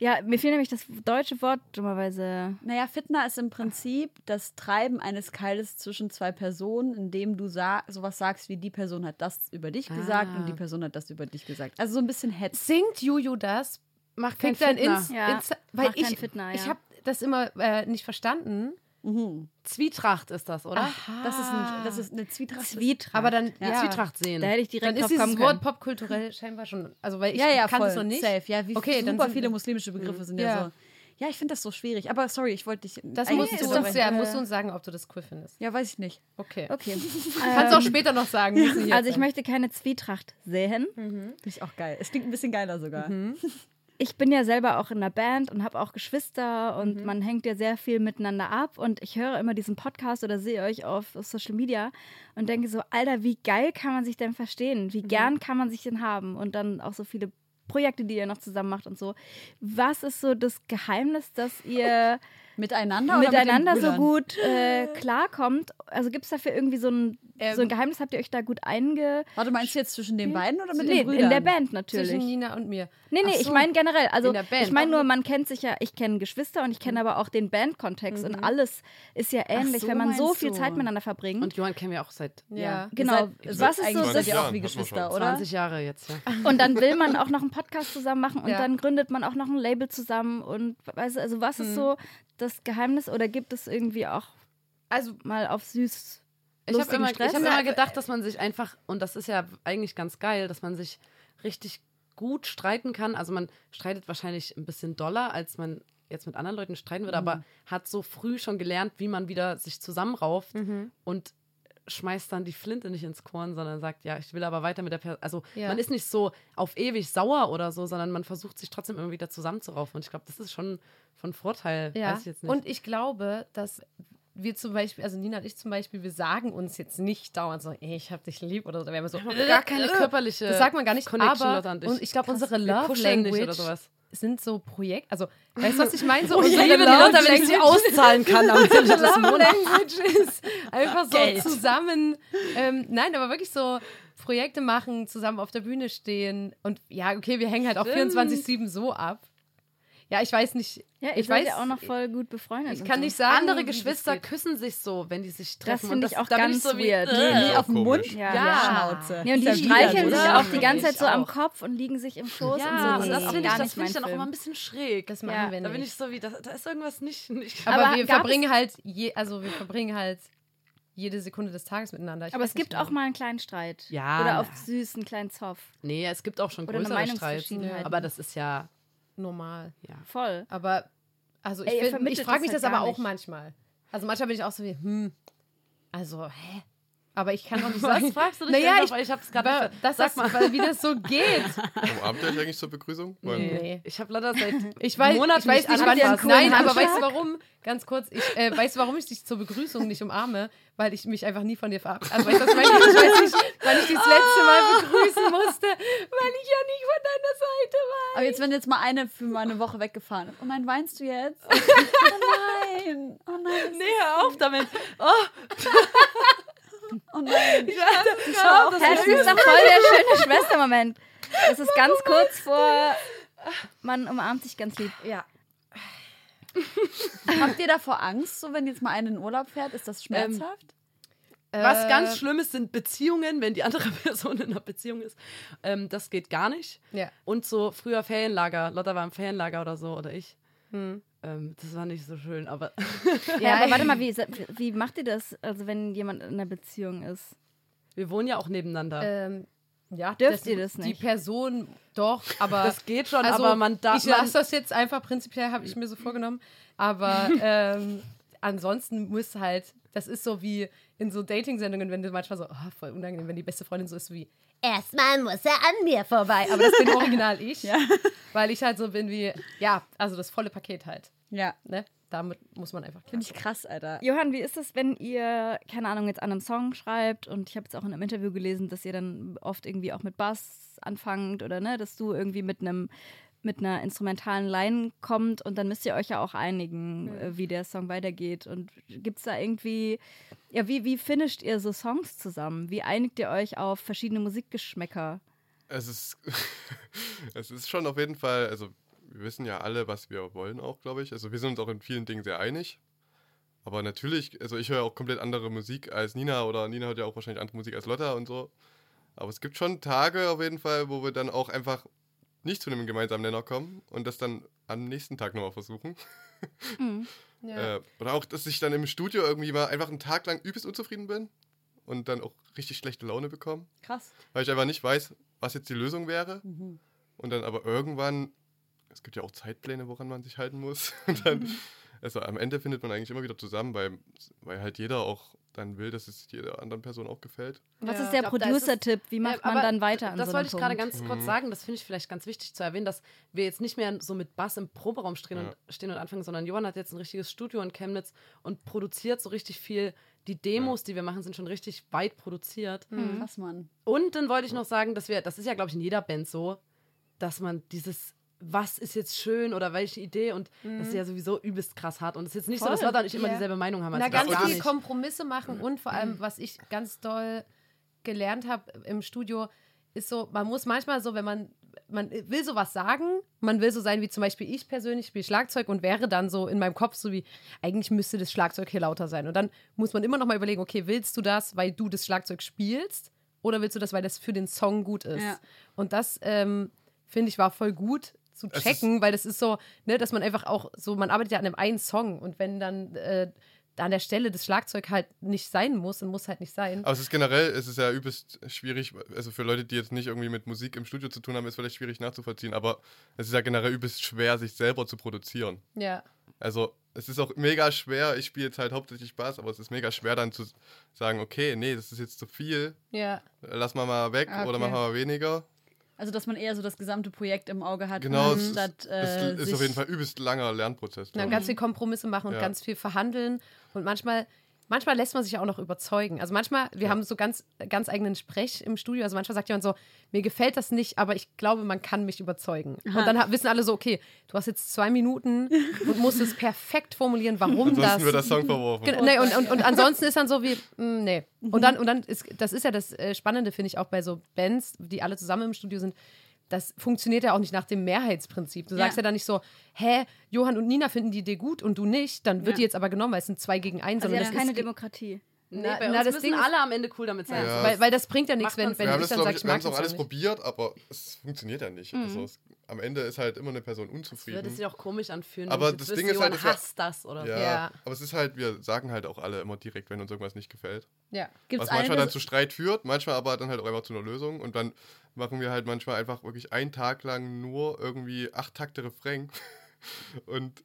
Ja, mir fiel nämlich das deutsche Wort dummerweise. Naja, Fitna ist im Prinzip das Treiben eines Keiles zwischen zwei Personen, indem du sa sowas sagst wie die Person hat das über dich gesagt und die Person hat das über dich gesagt. Also so ein bisschen Hetz. Singt Juju das? Macht kein Fitna. Inst Ja, Insta weil kein ich, Fitna, ich ja. habe das immer äh, nicht verstanden. Zwietracht ist das, oder? Das ist, ein, das ist eine Zwietracht. Zwietracht. Aber dann, Ja. Zwietracht sehen. da hätte ich dann direkt ist drauf dieses kommen Wort können. popkulturell scheinbar schon, also weil ich ja, ja, kann es noch nicht. Safe. Ja, wie Okay, dann super sind- viele muslimische Begriffe sind ja, Ja. so. Ja, ich finde das so schwierig. Aber sorry, ich wollte dich. Das musst nicht du, uns, ja, musst du uns sagen, ob du das cool findest. Ja, weiß ich nicht. Okay. Okay. Kannst auch später noch sagen. Also ich möchte keine Zwietracht sehen. Finde ich auch geil. Es klingt ein bisschen geiler sogar. Ich bin ja selber auch in einer Band und habe auch Geschwister Mhm. und man hängt ja sehr viel miteinander ab und ich höre immer diesen Podcast oder sehe euch auf, Social Media und denke so, Alter, wie geil kann man sich denn verstehen? Mhm. Wie gern kann man sich denn haben? Und dann auch so viele Projekte, die ihr noch zusammen macht und so. Was ist so das Geheimnis, dass ihr Miteinander oder miteinander mit den so gut äh, klarkommt? Also gibt es dafür irgendwie so ein, Ähm, so ein Geheimnis? Habt ihr euch da gut einge... Warte, meinst du jetzt zwischen den beiden oder mit nee, den Brüdern? in der Band natürlich. Zwischen Nina und mir. Nee, nee, Ach ich so. meine generell. Also, In der Band. ich meine nur, man kennt sich ja, ich kenne Geschwister und ich kenne aber auch den Bandkontext und alles ist ja ähnlich, so wenn man so viel du. Zeit miteinander verbringt. Und Johann kennen wir auch seit Ja. genau. Ihr seid- Was ist so das? ihr auch wie Geschwister, oder? 20 Jahre jetzt, ja. Und dann will man auch noch einen Podcast zusammen machen und Ja. dann gründet man auch noch ein Label zusammen und weißt du, also was ist so das Geheimnis oder gibt es irgendwie auch Also mal auf süß Ich habe immer, ich hab immer gedacht, dass man sich einfach, und das ist ja eigentlich ganz geil, dass man sich richtig gut streiten kann. Also man streitet wahrscheinlich ein bisschen doller, als man jetzt mit anderen Leuten streiten würde, aber hat so früh schon gelernt, wie man wieder sich zusammenrauft und schmeißt dann die Flinte nicht ins Korn, sondern sagt, ja, ich will aber weiter mit der Person. Also Ja. man ist nicht so auf ewig sauer oder so, sondern man versucht sich trotzdem immer wieder zusammenzuraufen. Und ich glaube, das ist schon von Vorteil. Ja, Weiß ich jetzt nicht. und ich glaube, dass wir zum Beispiel, also Nina und ich zum Beispiel, wir sagen uns jetzt nicht dauernd so, ey, ich hab dich lieb oder so. Da wären wir so, gar keine körperliche Das sagt man gar nicht, Connection, aber und ich. ich glaube, unsere wir Love Language oder sowas. Sind so Projekt, also, weißt du, was ich meine? So Ich unsere Love Lotta, wenn ich sie auszahlen kann am Ende des Monats. Einfach so Geld. zusammen, ähm, nein, aber wirklich so Projekte machen, zusammen auf der Bühne stehen und ja, okay, wir hängen halt auch 24-7 so ab. Ja, ich weiß nicht. Ja, ich weiß ja auch noch voll gut befreundet. Ich kann so. nicht sagen, Andere wie das Geschwister küssen sich so, wenn die sich Das treffen. finde Und ich auch da ganz so wie, weird. äh, Nee, auf den Mund. Ja. Ja. Schnauze. Nee, und die streicheln sich auch die ganze Zeit so am. Kopf und liegen sich im Schoß Ja, und so. und Nee, das finde ich, das nicht finde ich dann auch immer ein bisschen schräg. Das machen ja, wir Da bin nicht. ich so wie, da, da ist irgendwas nicht. nicht Aber, Aber wir verbringen halt, je, also wir verbringen halt jede Sekunde des Tages miteinander. Ich Aber es gibt nicht, auch mal einen kleinen Streit. Ja, Oder auf süß einen kleinen Zoff. nee, es gibt auch schon größere Streits. Aber das ist ja, normal. ja. Voll. Aber, also ich, Ey, ich frage das mich halt das aber gar auch nicht. manchmal. Also manchmal bin ich auch so wie, hm, also, hä? Aber ich kann auch nicht Was sagen. fragst du dich Naja, denn ich? Ich hab's gerade aber nicht ver- das Sag mal. weil wie das so geht. Umarmt ihr euch eigentlich zur Begrüßung? Weil- Nee. Ich habe leider seit Ich weiß, Monaten ich weiß nicht, wann das Nein, aber weißt du warum? Ganz kurz, ich äh, weiß warum ich dich zur Begrüßung nicht umarme, weil ich mich einfach nie von dir verabschiede. Also, weißt du, was ich? Ich weiß nicht, wann ich dich das letzte Mal begrüßen musste, weil ich ja nicht von deiner Seite war. Aber jetzt, wenn jetzt mal eine für mal eine Woche weggefahren ist. Oh nein, weinst du jetzt? Oh nein. Oh nein. Nee, hör auf damit. Oh, Oh nein. schau, das das ist doch voll der schöne Schwestermoment. Das ist ganz kurz vor, man umarmt sich ganz lieb. Ja. Habt ihr davor Angst, so wenn jetzt mal eine in Urlaub fährt? Ist das schmerzhaft? Was Äh, ganz Schlimmes sind Beziehungen, wenn die andere Person in einer Beziehung ist. Ähm, das geht gar nicht. Ja. Und so früher Ferienlager. Lotta war im Ferienlager oder so, oder ich. Hm. Ähm, das war nicht so schön, aber Ja, aber warte mal, wie, wie macht ihr das, also wenn jemand in einer Beziehung ist? wir wohnen ja auch nebeneinander. Ähm, ja, Dürft ihr das nicht? Die Person doch, aber das geht schon, also, aber man darf. Ich lasse das jetzt einfach prinzipiell, habe ich mir so vorgenommen. Aber ähm, ansonsten muss halt, das ist so wie in so Dating-Sendungen, wenn du manchmal so, oh, voll unangenehm, wenn die beste Freundin so ist wie, erstmal muss er an mir vorbei. Aber das bin original ich, weil ich halt so bin wie, ja, also das volle Paket halt. Ja. Ne? Damit muss man einfach Finde ich krass, Alter. Johann, wie ist es, wenn ihr, keine Ahnung, jetzt an einem Song schreibt und ich habe jetzt auch in einem Interview gelesen, dass ihr dann oft irgendwie auch mit Bass anfangt oder ne, dass du irgendwie mit einem mit einer instrumentalen Line kommt und dann müsst ihr euch ja auch einigen, äh, wie der Song weitergeht. Und gibt es da irgendwie, ja, wie, wie finisht ihr so Songs zusammen? Wie einigt ihr euch auf verschiedene Musikgeschmäcker? Es ist, es ist schon auf jeden Fall, also wir wissen ja alle, was wir wollen auch, glaube ich. Also wir sind uns auch in vielen Dingen sehr einig. Aber natürlich, also ich höre auch komplett andere Musik als Nina oder Nina hört ja auch wahrscheinlich andere Musik als Lotta und so. Aber es gibt schon Tage auf jeden Fall, wo wir dann auch einfach nicht zu einem gemeinsamen Nenner kommen und das dann am nächsten Tag nochmal versuchen. Ja. Äh, oder auch, dass ich dann im Studio irgendwie mal einfach einen Tag lang übelst unzufrieden bin und dann auch richtig schlechte Laune bekomme Krass. weil ich einfach nicht weiß, was jetzt die Lösung wäre. Mhm. Und dann aber irgendwann, es gibt ja auch Zeitpläne, woran man sich halten muss. Und dann, also am Ende findet man eigentlich immer wieder zusammen, weil, weil halt jeder auch dann will, dass es jeder anderen Person auch gefällt. Was Ja. ist der Producer-Tipp? Wie macht Ja, man dann weiter an Das so wollte ich gerade ganz kurz Mhm. sagen. Das finde ich vielleicht ganz wichtig zu erwähnen, dass wir jetzt nicht mehr so mit Bass im Proberaum stehen, Ja. und, stehen und anfangen, sondern Johann hat jetzt ein richtiges Studio in Chemnitz und produziert so richtig viel. Die Demos, die wir machen, sind schon richtig weit produziert. Krass, Mann. Und dann wollte ich noch sagen, dass wir, das ist ja, glaube ich, in jeder Band so, dass man dieses, was ist jetzt schön oder welche Idee und das ist ja sowieso übelst krass hart. Und es ist jetzt nicht so, dass Voll. Und ich immer dieselbe Meinung haben. Na, Also ganz viel nicht. Kompromisse machen und vor allem, was ich ganz doll gelernt habe im Studio, ist so, man muss manchmal so, wenn man, man will sowas sagen, man will so sein wie zum Beispiel ich persönlich spiele Schlagzeug und wäre dann so in meinem Kopf so wie, eigentlich müsste das Schlagzeug hier lauter sein. Und dann muss man immer noch mal überlegen, okay, willst du das, weil du das Schlagzeug spielst oder willst du das, weil das für den Song gut ist? Ja. Und das, ähm, finde ich, war voll gut zu checken, weil das ist so, ne, dass man einfach auch so, man arbeitet ja an einem einen Song und wenn dann äh, an der Stelle das Schlagzeug halt nicht sein muss und muss halt nicht sein. Aber es ist generell, es ist ja übelst schwierig, also für Leute, die jetzt nicht irgendwie mit Musik im Studio zu tun haben, ist vielleicht schwierig nachzuvollziehen, aber es ist ja generell übelst schwer, sich selber zu produzieren. Ja. Also es ist auch mega schwer, ich spiele jetzt halt hauptsächlich Bass, aber es ist mega schwer dann zu sagen, okay, nee, das ist jetzt zu viel, Ja. lass mal mal weg Ah, oder okay. machen wir mal weniger. Also, dass man eher so das gesamte Projekt im Auge hat, Genau, es ist, anstatt äh, ist sich auf jeden Fall übelst langer Lernprozess. Glaub ganz viel Kompromisse machen und Ja. ganz viel verhandeln. Und manchmal, manchmal lässt man sich ja auch noch überzeugen. Also manchmal, wir haben so ganz, ganz eigenen Sprech im Studio. Also manchmal sagt jemand so, mir gefällt das nicht, aber ich glaube, man kann mich überzeugen. Und dann wissen alle so, okay, du hast jetzt zwei Minuten und musst es perfekt formulieren, warum Ansonsten das. wird der Song verworfen. Genau, nee, und, und, und ansonsten ist dann so wie, mm, nee. Und dann, und dann ist, das ist ja das äh, Spannende, finde ich, auch bei so Bands, die alle zusammen im Studio sind. Das funktioniert ja auch nicht nach dem Mehrheitsprinzip. Du sagst Ja. ja dann nicht so, hä, Johann und Nina finden die Idee gut und du nicht, dann wird Ja. die jetzt aber genommen, weil es sind zwei gegen eins. Also ja, das ist keine Demokratie. Nee, Na- bei na, uns das müssen Ding ist- alle am Ende cool damit sein. Ja. weil, weil das bringt ja nichts, wenn, wenn wir ich das, dann sage, ich, ich wir haben mag es auch das alles nicht. probiert, aber es funktioniert ja nicht. Also es, am Ende ist halt immer eine Person Würde unzufrieden. sich auch komisch anfühlen. Aber das Ding ist halt, wir- hasst das oder so. Ja, Ja. aber es ist halt, wir sagen halt auch alle immer direkt, wenn uns irgendwas nicht gefällt. Ja. Gibt's Was manchmal dann zu Streit führt, manchmal aber dann halt auch einfach zu einer Lösung. Und dann machen wir halt manchmal einfach wirklich einen Tag lang nur irgendwie acht Takte Refrain und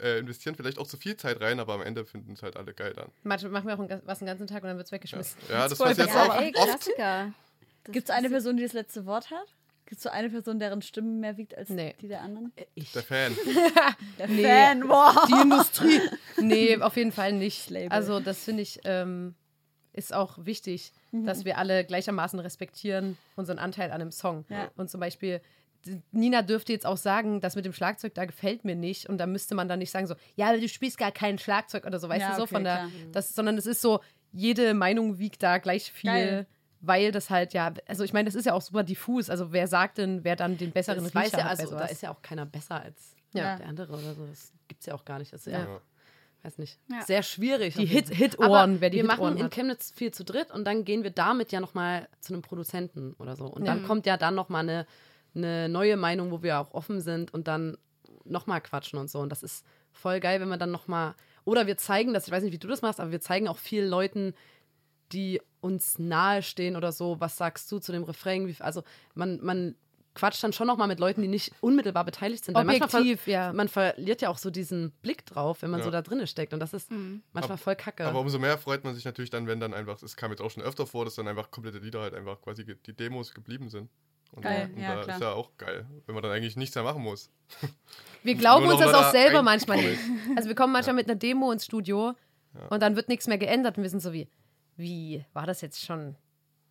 äh, investieren vielleicht auch zu viel Zeit rein, aber am Ende finden es halt alle geil dann. Manchmal machen wir auch einen, was den ganzen Tag und dann wird es weggeschmissen. Ja, das voll passiert besser. auch ey, oft. Klassiker. Gibt es eine Person, die das letzte Wort hat? Gibt es so eine Person, deren Stimme mehr wiegt als Nee. die der anderen? Ich. Der Fan. Der Nee. Fan, boah. Die Industrie. Nee, auf jeden Fall nicht. Label. Also, das finde ich, ähm, ist auch wichtig, dass wir alle gleichermaßen respektieren, unseren Anteil an einem Song. Ja. Und zum Beispiel, Nina dürfte jetzt auch sagen, das mit dem Schlagzeug, da gefällt mir nicht. Und da müsste man dann nicht sagen, so, ja, du spielst gar kein Schlagzeug oder so, weißt Ja, du, so okay, von der, klar. das, sondern es ist so, jede Meinung wiegt da gleich viel. Geil. Weil das halt, ja, also ich meine, das ist ja auch super diffus. Also wer sagt denn, wer dann den besseren Das weiß Riecher ja, hat bei also, da ist ja auch keiner besser als Ja. der andere oder so. Das gibt es ja auch gar nicht. Das ist ja, Ja. weiß nicht, Ja. sehr schwierig. Die Hit-. Hit-Ohren, Aber wer die Wir Hit-Ohren machen in. Chemnitz viel zu dritt und dann gehen wir damit ja nochmal zu einem Produzenten oder so. Und dann kommt ja dann nochmal eine, eine neue Meinung, wo wir auch offen sind und dann nochmal quatschen und so. Und das ist voll geil, wenn wir dann nochmal. Oder wir zeigen das, ich weiß nicht, wie du das machst, aber wir zeigen auch vielen Leuten, die uns nahestehen oder so, was sagst du zu dem Refrain? Wie, also man, man quatscht dann schon nochmal mit Leuten, die nicht unmittelbar beteiligt sind. Weil manchmal ver- Objektiv, ja. Man verliert ja auch so diesen Blick drauf, wenn man Ja. so da drinne steckt. Und das ist manchmal voll kacke. Aber umso mehr freut man sich natürlich dann, wenn dann einfach, es kam jetzt auch schon öfter vor, dass dann einfach komplette Lieder halt einfach quasi die Demos geblieben sind. Und, Geil, und ja, da klar. ist ja auch geil, wenn man dann eigentlich nichts mehr machen muss. Wir glauben uns das auch da selber manchmal nicht. Also wir kommen manchmal mit einer Demo ins Studio und dann wird nichts mehr geändert und wir sind so wie, wie, war das jetzt schon,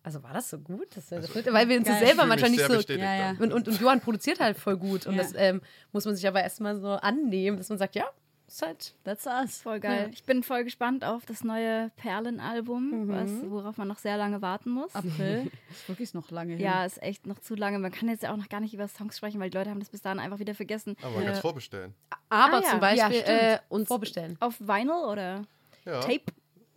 also war das so gut? Das, das weil wir uns das Geil. selber manchmal nicht so... Ja, ja. Und, und, und Johann produziert halt voll gut und Ja. das ähm, muss man sich aber erstmal so annehmen, dass man sagt, ja, ist halt... That's us. Voll geil. Ich bin voll gespannt auf das neue Perlen-Album, was, worauf man noch sehr lange warten muss. April. ist wirklich noch lange hin. Ja, ist echt noch zu lange. Man kann jetzt ja auch noch gar nicht über Songs sprechen, weil die Leute haben das bis dahin einfach wieder vergessen. Aber man kann es vorbestellen. Aber Ah, ja. zum Beispiel Ja, äh, uns Vorbestellen. Auf Vinyl oder Ja. Tape?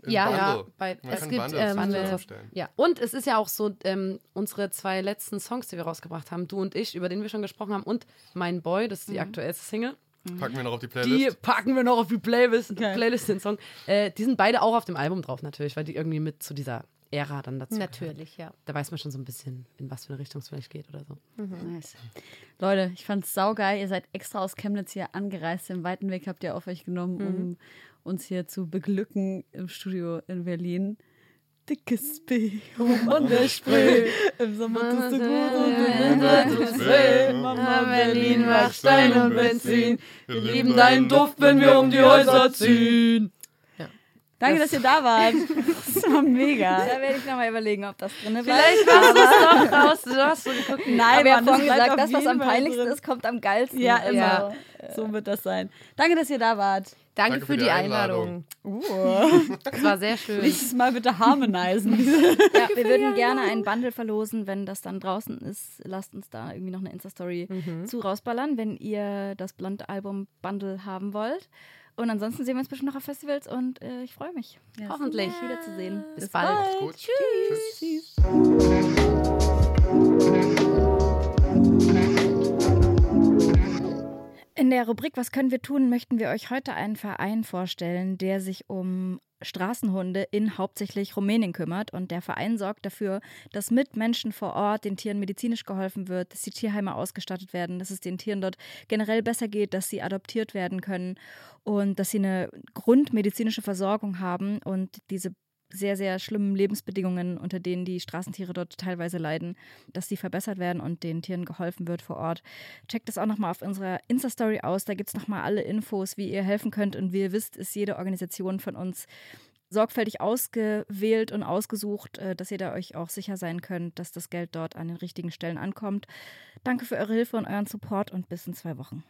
Im Ja, Bundle. ja, bei- man es kann gibt, Bundles ähm, äh. Ja. Und es ist ja auch so, ähm, unsere zwei letzten Songs, die wir rausgebracht haben, du und ich, über den wir schon gesprochen haben, und Mein Boy, das ist die aktuellste Single, Packen wir noch auf die die Playlist. packen wir noch auf die Playlist, Geil. Playlist den Song. Äh, die sind beide auch auf dem Album drauf, natürlich, weil die irgendwie mit zu dieser Ära dann dazu. gehören. Natürlich, ja. Da weiß man schon so ein bisschen, in was für eine Richtung es vielleicht geht oder so. Nice. Leute, ich fand's saugeil. Ihr seid extra aus Chemnitz hier angereist. Den weiten Weg habt ihr auf euch genommen, um uns hier zu beglücken im Studio in Berlin. Dickes B und der Spree. Im Sommer tust du gut und im Winter tut's weh. Mama Berlin macht Stein und Benzin. Wir lieben deinen Duft, wenn wir um die Häuser ziehen. Danke, dass ihr da wart. Das war mega. Da werde ich nochmal überlegen, ob das drin bleibt. Vielleicht du es doch raus. Du hast so geguckt. Nein, wir haben vorhin gesagt, das, was am peinlichsten drin. ist, kommt am geilsten. Ja, immer. Also, So wird das sein. Danke, dass ihr da wart. Danke, für die Einladung. Uh. Es war sehr schön. Nächstes Mal bitte harmonisen. ja, wir würden gerne ein Bundle verlosen, wenn das dann draußen ist. Lasst uns da irgendwie noch eine Insta-Story zu rausballern, wenn ihr das Blond-Album-Bundle haben wollt. Und ansonsten sehen wir uns bestimmt noch auf Festivals und äh, ich freue mich, Hoffentlich. euch wiederzusehen. Bis bald. Macht's gut. Tschüss. In der Rubrik Was können wir tun, möchten wir euch heute einen Verein vorstellen, der sich um Straßenhunde in hauptsächlich Rumänien kümmert. Und der Verein sorgt dafür, dass mit Menschen vor Ort den Tieren medizinisch geholfen wird, dass die Tierheime ausgestattet werden, dass es den Tieren dort generell besser geht, dass sie adoptiert werden können und dass sie eine grundmedizinische Versorgung haben und diese sehr, sehr schlimmen Lebensbedingungen, unter denen die Straßentiere dort teilweise leiden, dass die verbessert werden und den Tieren geholfen wird vor Ort. Checkt das auch nochmal auf unserer Insta-Story aus. Da gibt es nochmal alle Infos, wie ihr helfen könnt. Und wie ihr wisst, ist jede Organisation von uns sorgfältig ausgewählt und ausgesucht, äh, dass ihr da euch auch sicher sein könnt, dass das Geld dort an den richtigen Stellen ankommt. Danke für eure Hilfe und euren Support und bis in zwei Wochen.